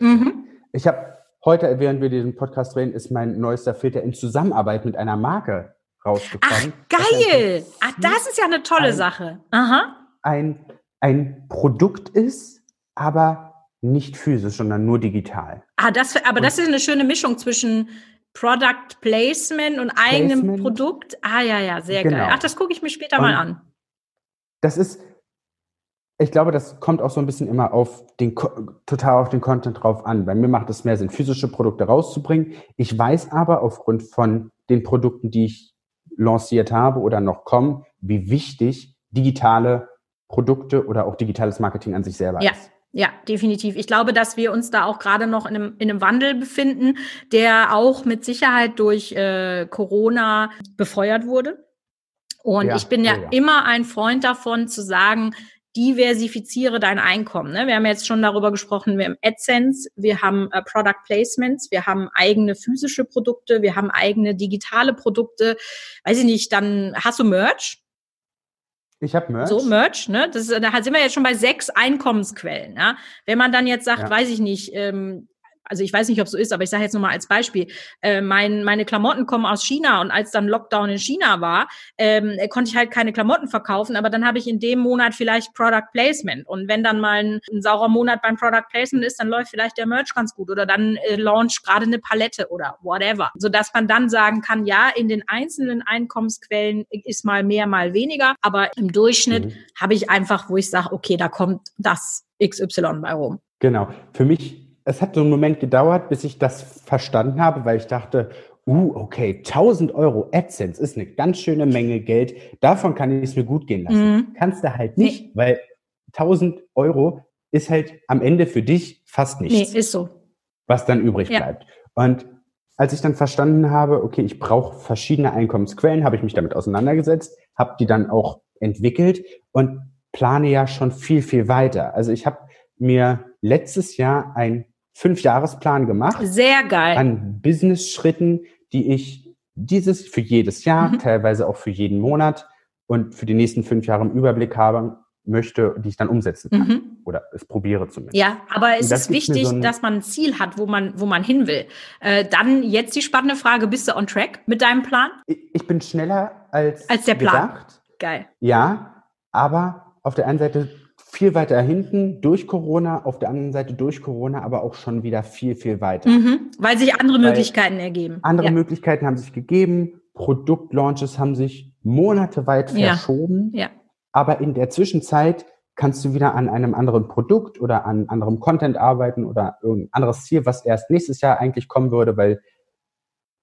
Mhm. Ich habe heute, während wir diesen Podcast drehen, ist mein neuester Filter in Zusammenarbeit mit einer Marke rausgekommen. Ach, geil! Ach, das ist ja eine tolle ein, Sache. Aha. Ein, ein Produkt ist, aber nicht physisch, sondern nur digital. Ah, das, aber und das ist eine schöne Mischung zwischen Product Placement und eigenem Placement. Produkt. Ah, ja, ja, sehr genau. geil. Ach, das gucke ich mir später und mal an. Das ist, ich glaube, das kommt auch so ein bisschen immer auf den, total auf den Content drauf an. Bei mir macht es mehr Sinn, physische Produkte rauszubringen. Ich weiß aber aufgrund von den Produkten, die ich lanciert habe oder noch kommen, wie wichtig digitale Produkte oder auch digitales Marketing an sich selber ja. ist. Ja, definitiv. Ich glaube, dass wir uns da auch gerade noch in einem, in einem Wandel befinden, der auch mit Sicherheit durch äh, Corona befeuert wurde. Und ja, ich bin ja, oh ja, immer ein Freund davon zu sagen, diversifiziere dein Einkommen. Ne? Wir haben jetzt schon darüber gesprochen, wir haben AdSense, wir haben äh, Product Placements, wir haben eigene physische Produkte, wir haben eigene digitale Produkte. Weiß ich nicht, dann hast du Merch? Ich habe Merch. So, Merch, ne? Das, da sind wir jetzt schon bei sechs Einkommensquellen. Ja? Wenn man dann jetzt sagt, ja. weiß ich nicht, ähm, also ich weiß nicht, ob es so ist, aber ich sage jetzt nur mal als Beispiel, äh, mein, meine Klamotten kommen aus China und als dann Lockdown in China war, ähm, konnte ich halt keine Klamotten verkaufen, aber dann habe ich in dem Monat vielleicht Product Placement und wenn dann mal ein, ein saurer Monat beim Product Placement ist, dann läuft vielleicht der Merch ganz gut oder dann äh, launch gerade eine Palette oder whatever, sodass man dann sagen kann, ja, in den einzelnen Einkommensquellen ist mal mehr, mal weniger, aber im Durchschnitt mhm. habe ich einfach, wo ich sage, okay, da kommt das XY bei rum. Genau. Für mich es hat so einen Moment gedauert, bis ich das verstanden habe, weil ich dachte, uh, okay, 1000 Euro AdSense ist eine ganz schöne Menge Geld. Davon kann ich es mir gut gehen lassen. Mhm. Kannst du halt nicht, nee. weil 1000 Euro ist halt am Ende für dich fast nichts. Nee, ist so. Was dann übrig ja. bleibt. Und als ich dann verstanden habe, okay, ich brauche verschiedene Einkommensquellen, habe ich mich damit auseinandergesetzt, habe die dann auch entwickelt und plane ja schon viel, viel weiter. Also ich habe mir letztes Jahr ein Fünfjahresplan gemacht. Sehr geil. An Business-Schritten, die ich dieses für jedes Jahr, mhm. teilweise auch für jeden Monat und für die nächsten fünf Jahre im Überblick haben möchte, die ich dann umsetzen kann. Mhm. Oder es probiere zumindest. Ja, aber es ist wichtig, so dass man ein Ziel hat, wo man, wo man hin will. Äh, dann jetzt die spannende Frage, bist du on track mit deinem Plan? Ich, ich bin schneller als, als der Plan. Gedacht. Geil. Ja, aber auf der einen Seite viel weiter hinten durch Corona, auf der anderen Seite durch Corona, aber auch schon wieder viel, viel weiter. Mhm, weil sich andere weil Möglichkeiten ergeben. Andere ja. Möglichkeiten haben sich gegeben, Produktlaunches haben sich monateweit verschoben, ja. Ja. aber in der Zwischenzeit kannst du wieder an einem anderen Produkt oder an anderem Content arbeiten oder irgendein anderes Ziel, was erst nächstes Jahr eigentlich kommen würde, weil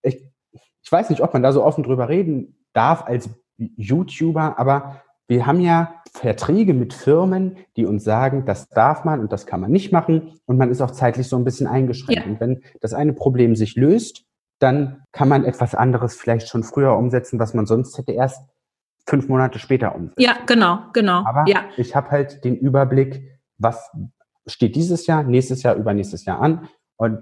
ich, ich weiß nicht, ob man da so offen drüber reden darf als YouTuber, aber wir haben ja Verträge mit Firmen, die uns sagen, das darf man und das kann man nicht machen und man ist auch zeitlich so ein bisschen eingeschränkt. Ja. Und wenn das eine Problem sich löst, dann kann man etwas anderes vielleicht schon früher umsetzen, was man sonst hätte erst fünf Monate später umsetzen. Ja, genau, genau. Aber ja. ich habe halt den Überblick, was steht dieses Jahr, nächstes Jahr, übernächstes Jahr an und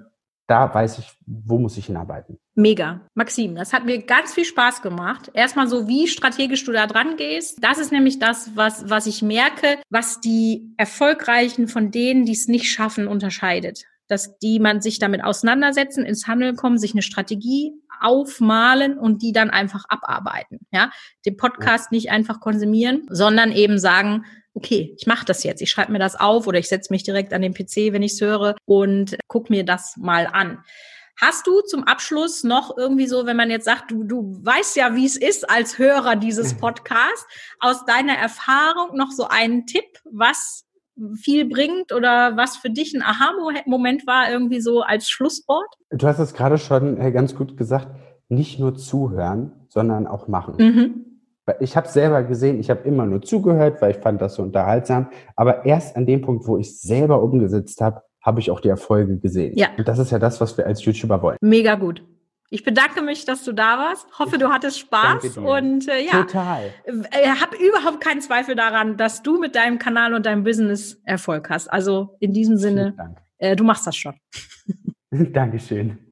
da weiß ich, wo muss ich hinarbeiten. Mega. Maxim, das hat mir ganz viel Spaß gemacht. Erstmal so, wie strategisch du da dran gehst. Das ist nämlich das, was, was ich merke, was die Erfolgreichen von denen, die es nicht schaffen, unterscheidet. Dass die man sich damit auseinandersetzen, ins Handeln kommen, sich eine Strategie aufmalen und die dann einfach abarbeiten. Ja, den Podcast nicht einfach konsumieren, sondern eben sagen, okay, ich mache das jetzt, ich schreibe mir das auf oder ich setze mich direkt an den PC, wenn ich es höre und guck mir das mal an. Hast du zum Abschluss noch irgendwie so, wenn man jetzt sagt, du, du weißt ja, wie es ist als Hörer dieses. Podcasts, aus deiner Erfahrung noch so einen Tipp, was viel bringt oder was für dich ein Aha-Moment war, irgendwie so als Schlusswort? Du hast es gerade schon ganz gut gesagt, nicht nur zuhören, sondern auch machen. Mhm. Ich habe selber gesehen, ich habe immer nur zugehört, weil ich fand das so unterhaltsam. Aber erst an dem Punkt, wo ich selber umgesetzt habe, habe ich auch die Erfolge gesehen. Ja. Und das ist ja das, was wir als YouTuber wollen. Mega gut. Ich bedanke mich, dass du da warst. Hoffe, du hattest Spaß und äh, ja, total. Äh, habe überhaupt keinen Zweifel daran, dass du mit deinem Kanal und deinem Business Erfolg hast. Also in diesem Sinne, äh, du machst das schon. Dankeschön.